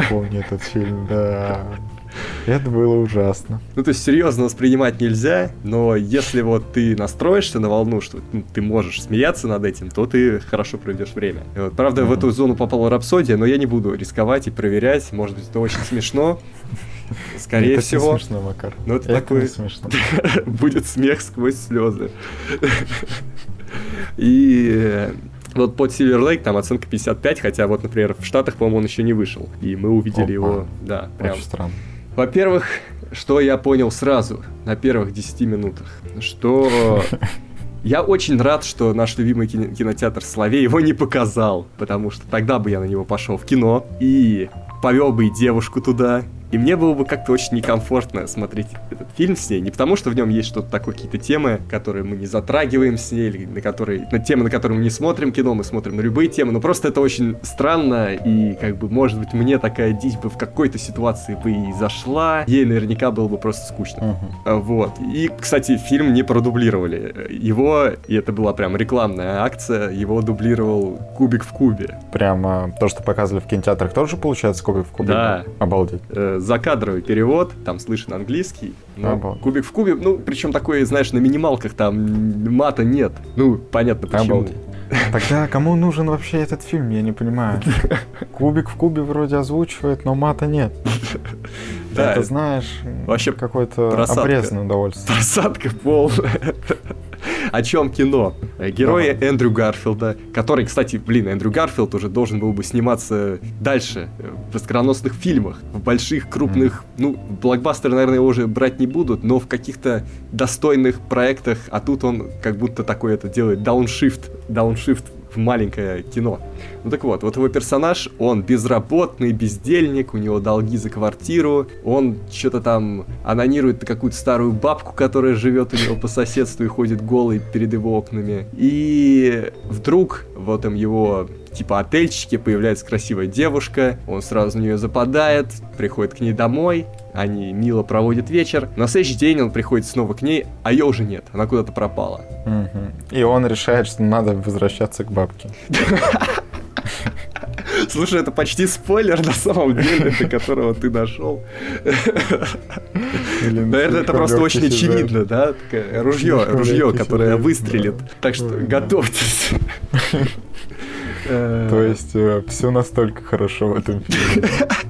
помню этот фильм, да. Это было ужасно. Ну, то есть серьезно воспринимать нельзя, но если вот ты настроишься на волну, что ну, ты можешь смеяться над этим, то ты хорошо проведешь время. Вот, правда, mm-hmm. в эту зону попала Рапсодия, но я не буду рисковать и проверять. Может быть, это очень смешно. Скорее это всего. Это смешно, Макар. Ну, это, это такой... смешно. Будет смех сквозь слезы. И э, вот под Silver Lake там оценка 55, хотя вот, например, в Штатах, по-моему, он еще не вышел. И мы увидели Опа. его, да, прям. Очень странно. Во-первых, что я понял сразу, на первых 10 минутах, что я очень рад, что наш любимый кинотеатр Славей его не показал, потому что тогда бы я на него пошел в кино и повел бы и девушку туда, и мне было бы как-то очень некомфортно смотреть этот фильм с ней. Не потому, что в нем есть что-то такое, какие-то темы, которые мы не затрагиваем с ней, или на которые, на темы, на которые мы не смотрим кино, мы смотрим на любые темы. Но просто это очень странно, и как бы, может быть, мне такая дичь бы в какой-то ситуации бы и зашла. Ей наверняка было бы просто скучно. Uh-huh. Вот. И, кстати, фильм не продублировали. Его, и это была прям рекламная акция, его дублировал Кубик в Кубе. Прямо то, что показывали в кинотеатрах, тоже получается Кубик в Кубе? Да. Обалдеть. Закадровый перевод, там слышен английский. Обалдеть. кубик в кубе, ну, причем такой, знаешь, на минималках там мата нет. Ну, понятно почему. Обалдеть. Тогда кому нужен вообще этот фильм, я не понимаю. Кубик в кубе вроде озвучивает, но мата нет. Да, это знаешь, вообще какое-то обрезанное удовольствие. Просадка полная. О чем кино? Герои ага. Эндрю Гарфилда, который, кстати, блин, Эндрю Гарфилд уже должен был бы сниматься дальше в оскароносных фильмах, в больших, крупных, mm. ну, блокбастеры, наверное, его уже брать не будут, но в каких-то достойных проектах, а тут он как будто такой это делает, дауншифт, дауншифт маленькое кино. Ну так вот, вот его персонаж, он безработный, бездельник, у него долги за квартиру, он что-то там анонирует какую-то старую бабку, которая живет у него по соседству и ходит голый перед его окнами. И вдруг в этом его типа отельчике появляется красивая девушка, он сразу на нее западает, приходит к ней домой, они мило проводят вечер. На следующий день он приходит снова к ней, а ее уже нет, она куда-то пропала. И он решает, что надо возвращаться к бабке. Слушай, это почти спойлер на самом деле, до которого ты нашел. Наверное, это просто очень очевидно, да? Ружье, ружье, которое выстрелит. Так что готовьтесь. То есть э, все настолько хорошо в этом фильме.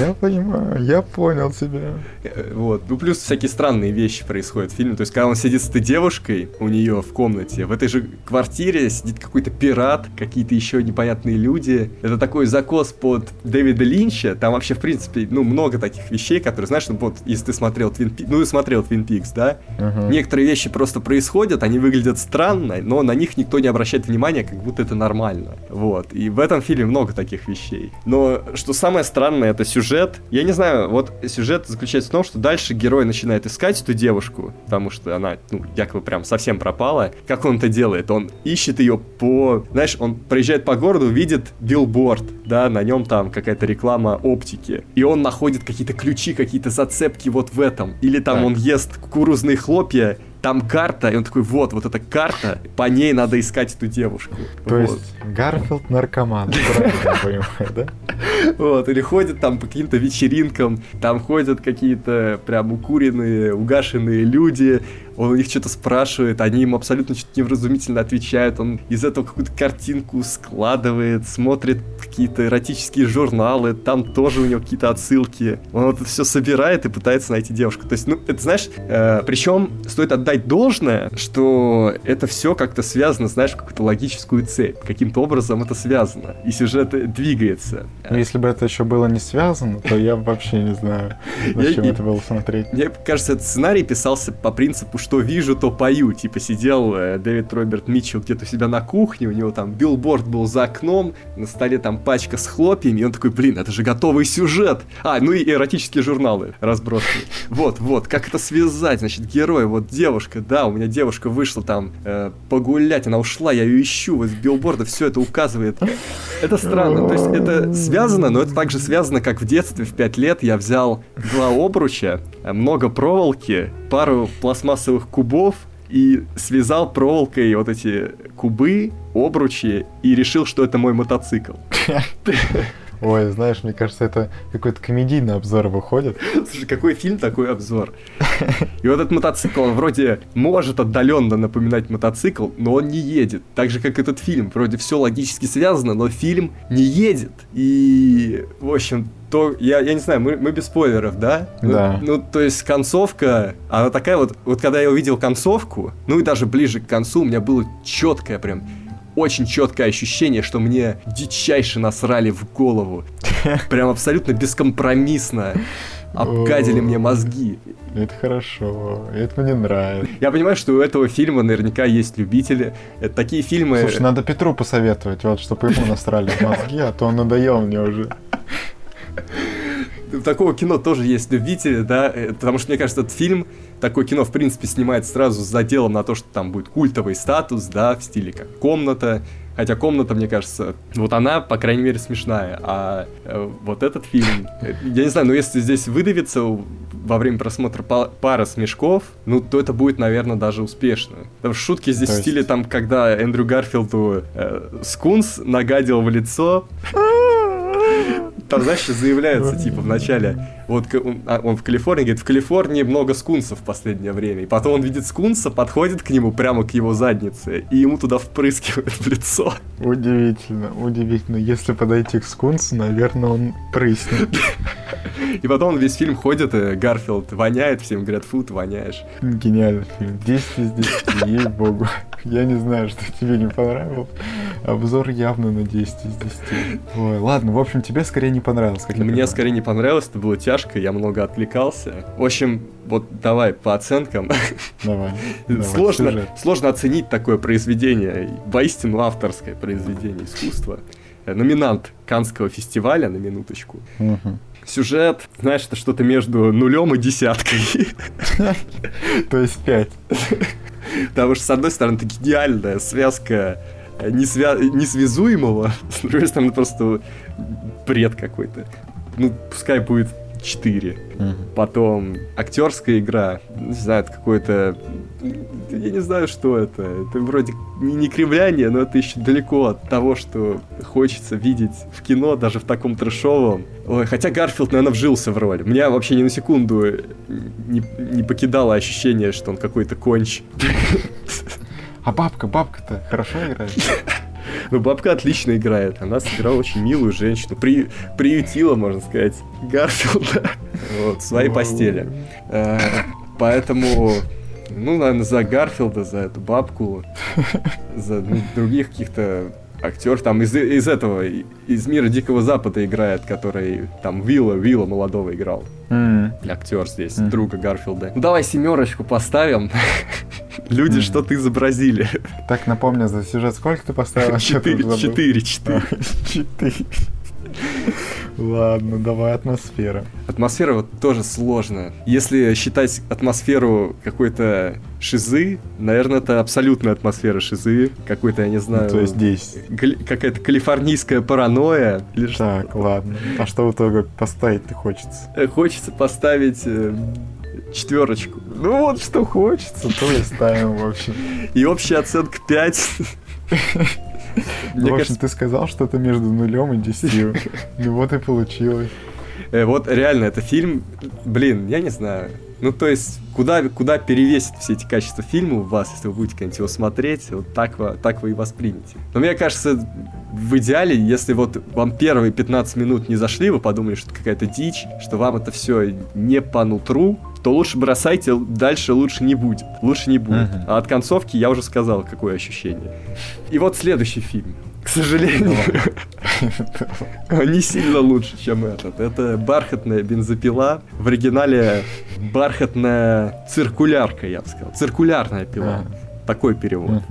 Я понимаю, я понял тебя. Э, вот. Ну, плюс всякие странные вещи происходят в фильме. То есть, когда он сидит с этой девушкой у нее в комнате, в этой же квартире сидит какой-то пират, какие-то еще непонятные люди. Это такой закос под Дэвида Линча. Там вообще, в принципе, ну, много таких вещей, которые, знаешь, ну, вот, если ты смотрел Твин Пикс, ну, и смотрел Твин Пикс, да? Uh-huh. Некоторые вещи просто происходят, они выглядят странно, но на них никто не обращает внимания, как будто это нормально. Вот. И в этом фильме много таких вещей. Но что самое странное, это сюжет. Я не знаю, вот сюжет заключается в том, что дальше герой начинает искать эту девушку, потому что она, ну, якобы прям совсем пропала. Как он это делает? Он ищет ее по... Знаешь, он проезжает по городу, видит билборд, да, на нем там какая-то реклама оптики. И он находит какие-то ключи, какие-то зацепки вот в этом. Или там так. он ест кукурузные хлопья, там карта, и он такой, вот, вот эта карта, по ней надо искать эту девушку. То вот. есть Гарфилд наркоман, правильно понимаю, да? Вот, или ходит там по каким-то вечеринкам, там ходят какие-то прям укуренные, угашенные люди, он у них что-то спрашивает, они ему абсолютно что-то невразумительно отвечают, он из этого какую-то картинку складывает, смотрит какие-то эротические журналы, там тоже у него какие-то отсылки. Он это все собирает и пытается найти девушку. То есть, ну, это знаешь, э, причем стоит отдать должное, что это все как-то связано, знаешь, в какую-то логическую цепь. Каким-то образом это связано. И сюжет двигается. Ну, если бы это еще было не связано, то я вообще не знаю, зачем это было смотреть. Мне кажется, этот сценарий писался по принципу, что вижу, то пою. Типа сидел э, Дэвид Роберт Митчелл где-то у себя на кухне, у него там билборд был за окном, на столе там пачка с хлопьями, и он такой, блин, это же готовый сюжет. А, ну и эротические журналы разбросаны. Вот, вот, как это связать? Значит, герой, вот девушка, да, у меня девушка вышла там э, погулять, она ушла, я ее ищу, вот с билборда все это указывает. Это странно, то есть это связано, но это также связано, как в детстве в 5 лет я взял два обруча, много проволоки, пару пластмассовых кубов и связал проволокой вот эти кубы, обручи и решил, что это мой мотоцикл. Ой, знаешь, мне кажется, это какой-то комедийный обзор выходит. Слушай, какой фильм, такой обзор. И вот этот мотоцикл, вроде может отдаленно напоминать мотоцикл, но он не едет. Так же, как этот фильм. Вроде все логически связано, но фильм не едет. И, в общем, то я, я не знаю, мы, мы без спойлеров, да? Ну, да. Ну, ну, то есть концовка, она такая вот, вот когда я увидел концовку, ну и даже ближе к концу, у меня было четкое прям очень четкое ощущение, что мне дичайше насрали в голову. Прям абсолютно бескомпромиссно обгадили мне мозги. Это хорошо, это мне нравится. Я понимаю, что у этого фильма наверняка есть любители. Это такие фильмы... Слушай, надо Петру посоветовать, вот, чтобы ему насрали мозги, а то он надоел мне уже такого кино тоже есть любители, да, э, потому что, мне кажется, этот фильм, такое кино, в принципе, снимает сразу с заделом на то, что там будет культовый статус, да, в стиле как «Комната», Хотя комната, мне кажется, вот она, по крайней мере, смешная. А э, вот этот фильм, э, я не знаю, но если здесь выдавится во время просмотра па- пара смешков, ну, то это будет, наверное, даже успешно. Потому что шутки здесь есть... в стиле, там, когда Эндрю Гарфилду э, скунс нагадил в лицо, там, знаешь, заявляется, типа, в начале, вот он, а, он в Калифорнии, говорит, в Калифорнии много скунсов в последнее время. И потом он видит скунса, подходит к нему прямо к его заднице, и ему туда впрыскивает в лицо. Удивительно, удивительно. Если подойти к скунсу, наверное, он прыснет. И потом он весь фильм ходит, и Гарфилд воняет, всем говорят, фу, ты воняешь. Гениальный фильм. 10 из 10, ей-богу. Я не знаю, что тебе не понравилось. Обзор явно на 10 из 10. Ой, ладно, в общем, тебе скорее не понравилось. Мне скорее не понравилось, это было тяжко, я много отвлекался. В общем, вот давай по оценкам. Давай. сложно, давай, сложно оценить такое произведение, воистину авторское произведение искусства. Номинант Канского фестиваля, на минуточку. Угу. Сюжет, знаешь, это что-то между нулем и десяткой. То есть пять. Потому что, с одной стороны, это гениальная связка несвя... несвязуемого, с другой стороны, просто бред какой-то. Ну, пускай будет 4. Mm-hmm. Потом актерская игра, не знаю, это какое-то... Я не знаю, что это. Это вроде не кривляние, но это еще далеко от того, что хочется видеть в кино, даже в таком трешовом. Ой, хотя Гарфилд, наверное, вжился в роль. Меня вообще ни на секунду не, не покидало ощущение, что он какой-то конч. А бабка, бабка-то хорошо играет? Ну, бабка отлично играет. Она сыграла очень милую женщину. При, приютила, можно сказать, Гарфилда вот, в своей постели. Э, поэтому ну, наверное, за Гарфилда, за эту бабку, за ну, других каких-то актер там из, из этого, из мира Дикого Запада играет, который там Вилла, Вилла молодого играл. Mm. Актер здесь, mm. друга Гарфилда. Ну давай семерочку поставим. Люди mm. что-то изобразили. Так, напомню, за сюжет сколько ты поставил? Четыре, четыре, четыре. Четыре. Ладно, давай атмосфера. Атмосфера вот тоже сложно. Если считать атмосферу какой-то шизы, наверное, это абсолютная атмосфера шизы. Какой-то, я не знаю... Ну, то есть здесь... Какая-то калифорнийская паранойя. Или так, что? ладно. А что в итоге поставить-то хочется? Э, хочется поставить э, четверочку. Ну вот что хочется, то и ставим, в общем. И общая оценка 5. Мне в общем, кажется... ты сказал что-то между нулем и десятью. Ну вот и получилось. Э, вот реально, это фильм, блин, я не знаю. Ну, то есть, куда, куда перевесит все эти качества фильма у вас, если вы будете когда-нибудь его смотреть, вот так, вы, так вы и воспримете. Но мне кажется, в идеале, если вот вам первые 15 минут не зашли, вы подумали, что это какая-то дичь, что вам это все не по нутру, то лучше бросайте, дальше лучше не будет. Лучше не будет. Uh-huh. А от концовки я уже сказал, какое ощущение. И вот следующий фильм. К сожалению, не сильно лучше, чем этот. Это бархатная бензопила. В оригинале бархатная циркулярка, я бы сказал. Циркулярная пила. Такой перевод.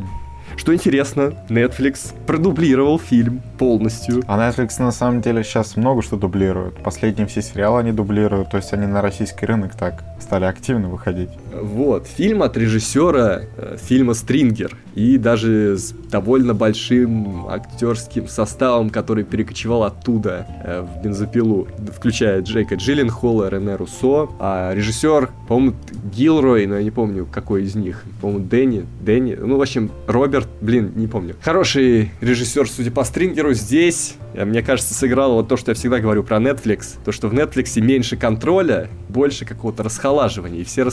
Что интересно, Netflix продублировал фильм полностью. А Netflix на самом деле сейчас много что дублирует. Последние все сериалы они дублируют, то есть они на российский рынок так стали активно выходить. Вот, фильм от режиссера э, фильма «Стрингер» и даже с довольно большим актерским составом, который перекочевал оттуда э, в «Бензопилу», включая Джейка Джилленхола, Рене Руссо, а режиссер, по-моему, Гилрой, но я не помню, какой из них, по-моему, Дэнни, Дэнни, ну, в общем, Роберт, блин, не помню. Хороший режиссер, судя по «Стрингеру», здесь, э, мне кажется, сыграл вот то, что я всегда говорю про Netflix, то, что в Netflix меньше контроля, больше какого-то расхолаживания, и все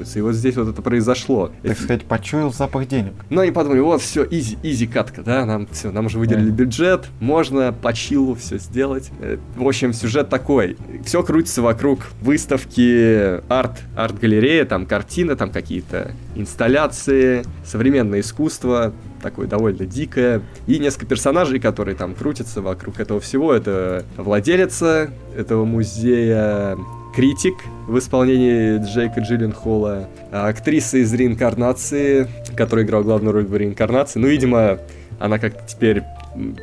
расхолаживаются. И вот здесь вот это произошло. Так это... сказать, почуял запах денег. Ну, они подумали, вот, все, easy, easy катка, да, нам все, нам уже выделили mm. бюджет, можно по чилу все сделать. Э, в общем, сюжет такой. Все крутится вокруг выставки арт, арт-галерея, там картины, там какие-то инсталляции, современное искусство, такое довольно дикое. И несколько персонажей, которые там крутятся вокруг этого всего. Это владелица этого музея, критик в исполнении Джейка Джилленхола, актриса из реинкарнации, которая играла главную роль в реинкарнации. Ну, видимо, она как-то теперь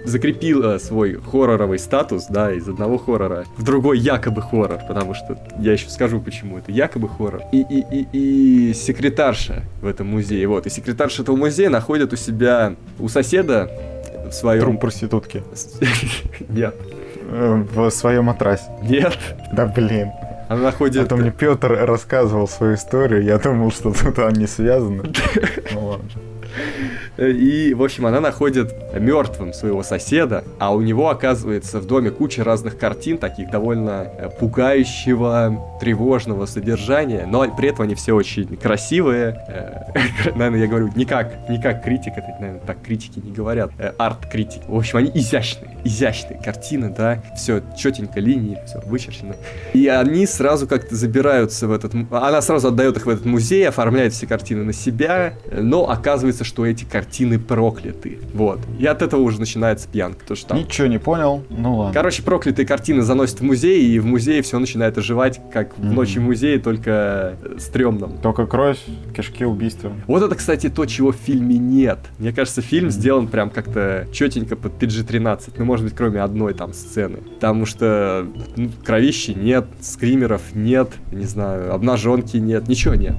закрепила свой хорроровый статус, да, из одного хоррора в другой якобы хоррор, потому что я еще скажу, почему это якобы хоррор. И, и, и, и секретарша в этом музее, вот, и секретарша этого музея находит у себя, у соседа в своем... Трум проститутки. Нет. Э, в своем матрасе. Нет. Да блин. Она находит... А то мне Петр рассказывал свою историю, я думал, что тут они связаны. Ну ладно. И, в общем, она находит мертвым своего соседа, а у него оказывается в доме куча разных картин, таких довольно э, пугающего, тревожного содержания, но при этом они все очень красивые. Э, наверное, я говорю, не как, не как критик, это, наверное, так критики не говорят, э, арт-критик. В общем, они изящные, изящные картины, да, все четенько, линии, все вычерчено. И они сразу как-то забираются в этот... Она сразу отдает их в этот музей, оформляет все картины на себя, но оказывается, что эти картины прокляты. Вот. И от этого уже начинается пьянка. То, что там... Ничего не понял, ну ладно. Короче, проклятые картины заносят в музей, и в музее все начинает оживать, как mm-hmm. в ночи музея, только стрёмном. Только кровь, кишки, убийства. Вот это, кстати, то, чего в фильме нет. Мне кажется, фильм сделан прям как-то четенько под PG-13. Ну, может быть, кроме одной там сцены. Потому что ну, кровищи нет, скримеров нет, не знаю, обнаженки нет, ничего нет.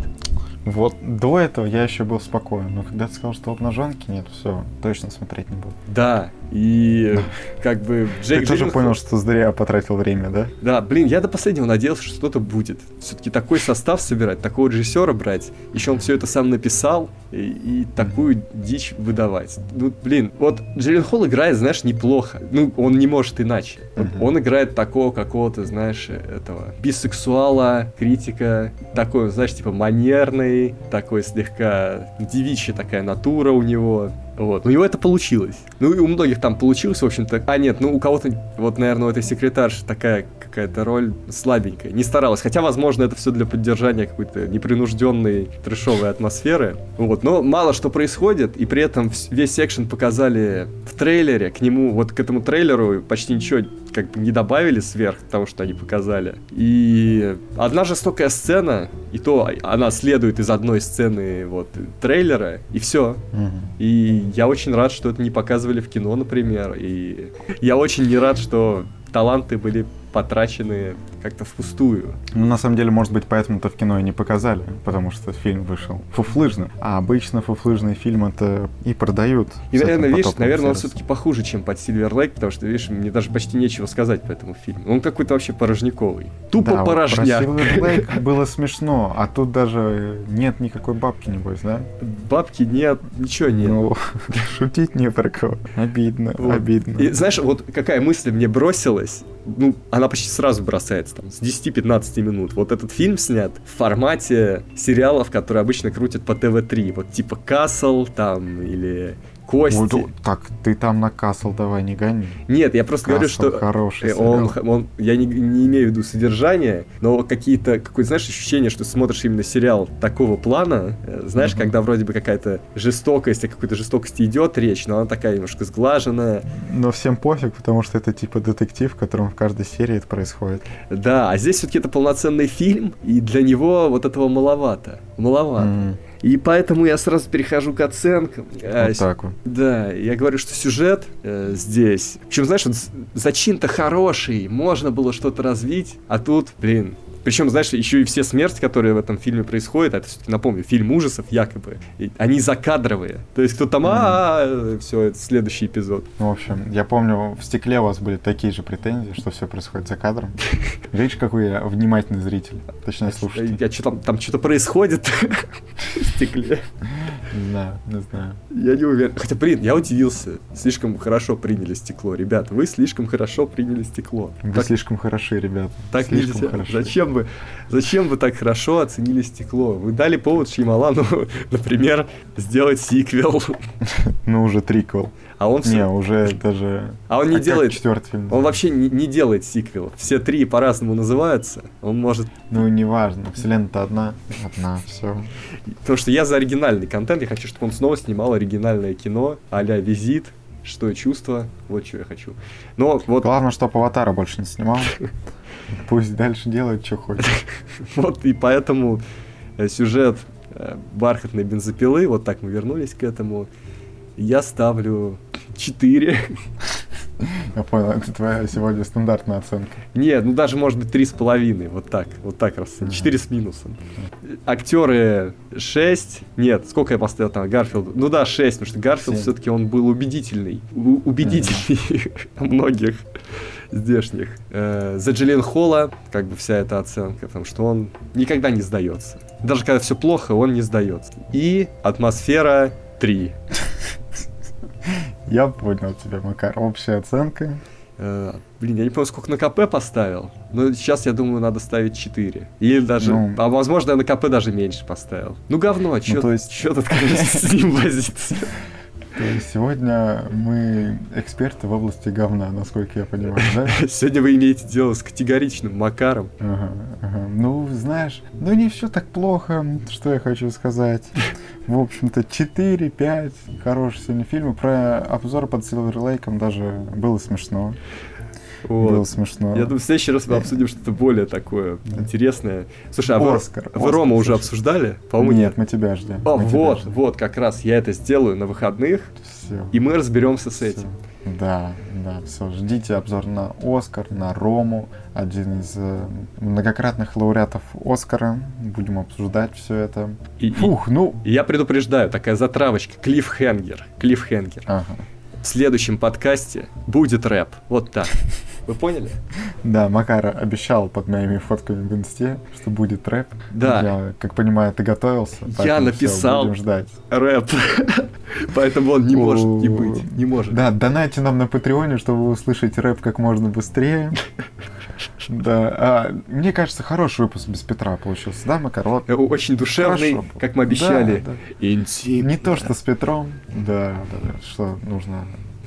Вот до этого я еще был спокоен, но когда ты сказал, что обнаженки нет, все, точно смотреть не буду. Да, и как бы Джейк Ты тоже понял, что зря потратил время, да? Да, блин, я до последнего надеялся, что что-то будет. Все-таки такой состав собирать, такого режиссера брать, еще он все это сам написал, и, и такую дичь выдавать. Ну, блин, вот Джерин Холл играет, знаешь, неплохо. Ну, он не может иначе. Uh-huh. Он играет такого какого-то, знаешь, этого бисексуала, критика, такой, знаешь, типа манерный, такой слегка девичья такая натура у него Вот. У него это получилось. Ну и у многих там получилось, в общем-то. А нет, ну у кого-то, вот, наверное, у этой секретарши такая какая-то роль слабенькая. Не старалась. Хотя, возможно, это все для поддержания какой-то непринужденной трешовой атмосферы. Вот. Но мало что происходит, и при этом весь секшен показали в трейлере. К нему, вот к этому трейлеру почти ничего как бы не добавили сверх того, что они показали. И одна жестокая сцена, и то она следует из одной сцены вот трейлера, и все. Угу. И я очень рад, что это не показывали в кино, например. И я очень не рад, что таланты были потрачены как-то впустую. Ну, на самом деле, может быть, поэтому-то в кино и не показали, потому что фильм вышел фуфлыжным. А обычно фуфлыжные фильмы это и продают. И, наверное, видишь, наверное, он все-таки похуже, чем под Silver Lake, потому что, видишь, мне даже почти нечего сказать по этому фильму. Он какой-то вообще порожниковый. Тупо да, порожняк. Вот про Silver Lake было смешно, а тут даже нет никакой бабки, небось, да? Бабки нет, ничего нет. Ну, шутить не про кого. Обидно, вот. обидно. И знаешь, вот какая мысль мне бросилась, ну, она почти сразу бросается, там, с 10-15 минут. Вот этот фильм снят в формате сериалов, которые обычно крутят по ТВ-3, вот типа Касл, там, или Кости. Ну, так, ты там на Касл давай не гони. Нет, я просто Castle говорю, что хороший он, он, я не, не имею в виду содержание, но какие-то, какое знаешь, ощущение, что смотришь именно сериал такого плана, э, знаешь, mm-hmm. когда вроде бы какая-то жестокость, о какой-то жестокости идет речь, но она такая немножко сглаженная. Но всем пофиг, потому что это типа детектив, в котором в каждой серии это происходит. Да, а здесь все-таки это полноценный фильм, и для него вот этого маловато. Маловато. Mm-hmm. И поэтому я сразу перехожу к оценкам. Вот а, так вот. Да, я говорю, что сюжет э, здесь. Причем, знаешь, он зачин-то хороший, можно было что-то развить, а тут, блин, причем, знаешь, еще и все смерти, которые в этом фильме происходят, это напомню, фильм ужасов якобы, они закадровые. То есть кто там, а, все, это следующий эпизод. Ну, в общем, я помню, в «Стекле» у вас были такие же претензии, что все происходит за кадром. Видишь, какой я внимательный зритель, точнее слушатель. Я что там, там что-то происходит в «Стекле». Не знаю, не знаю. Я не уверен. Хотя, блин, я удивился. Слишком хорошо приняли стекло. Ребята, вы слишком хорошо приняли стекло. Вы так... слишком хороши, ребята. Так слишком нельзя. Хороши. Зачем вы, зачем вы так хорошо оценили стекло? Вы дали повод Шьямалану, например, сделать сиквел. Ну, уже триквел. А он все... Не, уже даже... А он не а делает... четвертый фильм. Он вообще не, не делает сиквел. Все три по-разному называются. Он может... Ну, неважно. Вселенная-то одна. Одна, все. Потому что я за оригинальный контент. Я хочу, чтобы он снова снимал оригинальное кино а-ля «Визит», что чувство, вот что я хочу. Но вот... Главное, чтобы Аватара больше не снимал. Пусть дальше делает, что хочет. Вот и поэтому э, сюжет э, бархатной бензопилы, вот так мы вернулись к этому, я ставлю 4. Я понял, это твоя сегодня стандартная оценка. Нет, ну даже может быть три с половиной, вот так, вот так раз, четыре с минусом. Актеры 6, нет, сколько я поставил там Гарфилд? Ну да, 6, потому что Гарфилд все-таки он был убедительный, убедительный многих здешних. Э, за Джиллиан Холла, как бы вся эта оценка, потому что он никогда не сдается. Даже когда все плохо, он не сдается. И атмосфера 3. Я понял тебя, Макар. Общая оценка? Э, блин, я не помню, сколько на КП поставил. Но сейчас, я думаю, надо ставить 4. Или даже... Ну, а возможно, я на КП даже меньше поставил. Ну, говно, ну, чё, то есть... чё тут, конечно, с ним возиться? То есть сегодня мы эксперты в области говна, насколько я понимаю, да? Сегодня вы имеете дело с категоричным Макаром. Ага, ага. Ну, знаешь, ну не все так плохо, что я хочу сказать. В общем-то, 4-5 хорошие сегодня фильмы. Про обзор под Silver Lake даже было смешно. Вот. Было смешно. Я думаю, в следующий раз мы обсудим что-то более такое да. интересное. Слушай, а Оскар. вы, вы Рома уже обсуждали? По-моему, нет. Нет, мы тебя ждем. О, вот, ждем. вот, как раз я это сделаю на выходных, все. и мы разберемся с все. этим. Да, да, все. Ждите обзор на Оскар, на Рому, один из э, многократных лауреатов Оскара. Будем обсуждать все это. И, Фух, ну. И я предупреждаю, такая затравочка, клиффхенгер, клиффхенгер. Ага. В следующем подкасте будет рэп. Вот так. Вы поняли? Да, Макар обещал под моими фотками в инсте, что будет рэп. Да. Я, как понимаю, ты готовился. Я написал все, ждать. рэп. Поэтому он не может не быть. Не может. Да, донайте нам на Патреоне, чтобы вы услышите рэп как можно быстрее. Да, а, мне кажется, хороший выпуск без Петра получился, да, Макар? Вот. Э, очень душевный, Хорошо. как мы обещали. Да, да. Интимный. Не то, что с Петром, да, да, да что нужно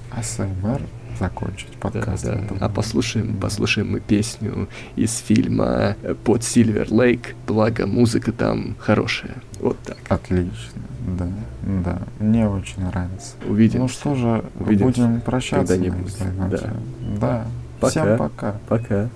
АСМР закончить подкаст. Да, да. А послушаем, послушаем мы песню из фильма «Под Сильвер Лейк», благо музыка там хорошая. Вот так. Отлично. Да, да. Мне очень нравится. Увидимся. Ну что же, Увидимся. будем прощаться. Когда-нибудь. Да. да. Пока. Всем пока. Пока.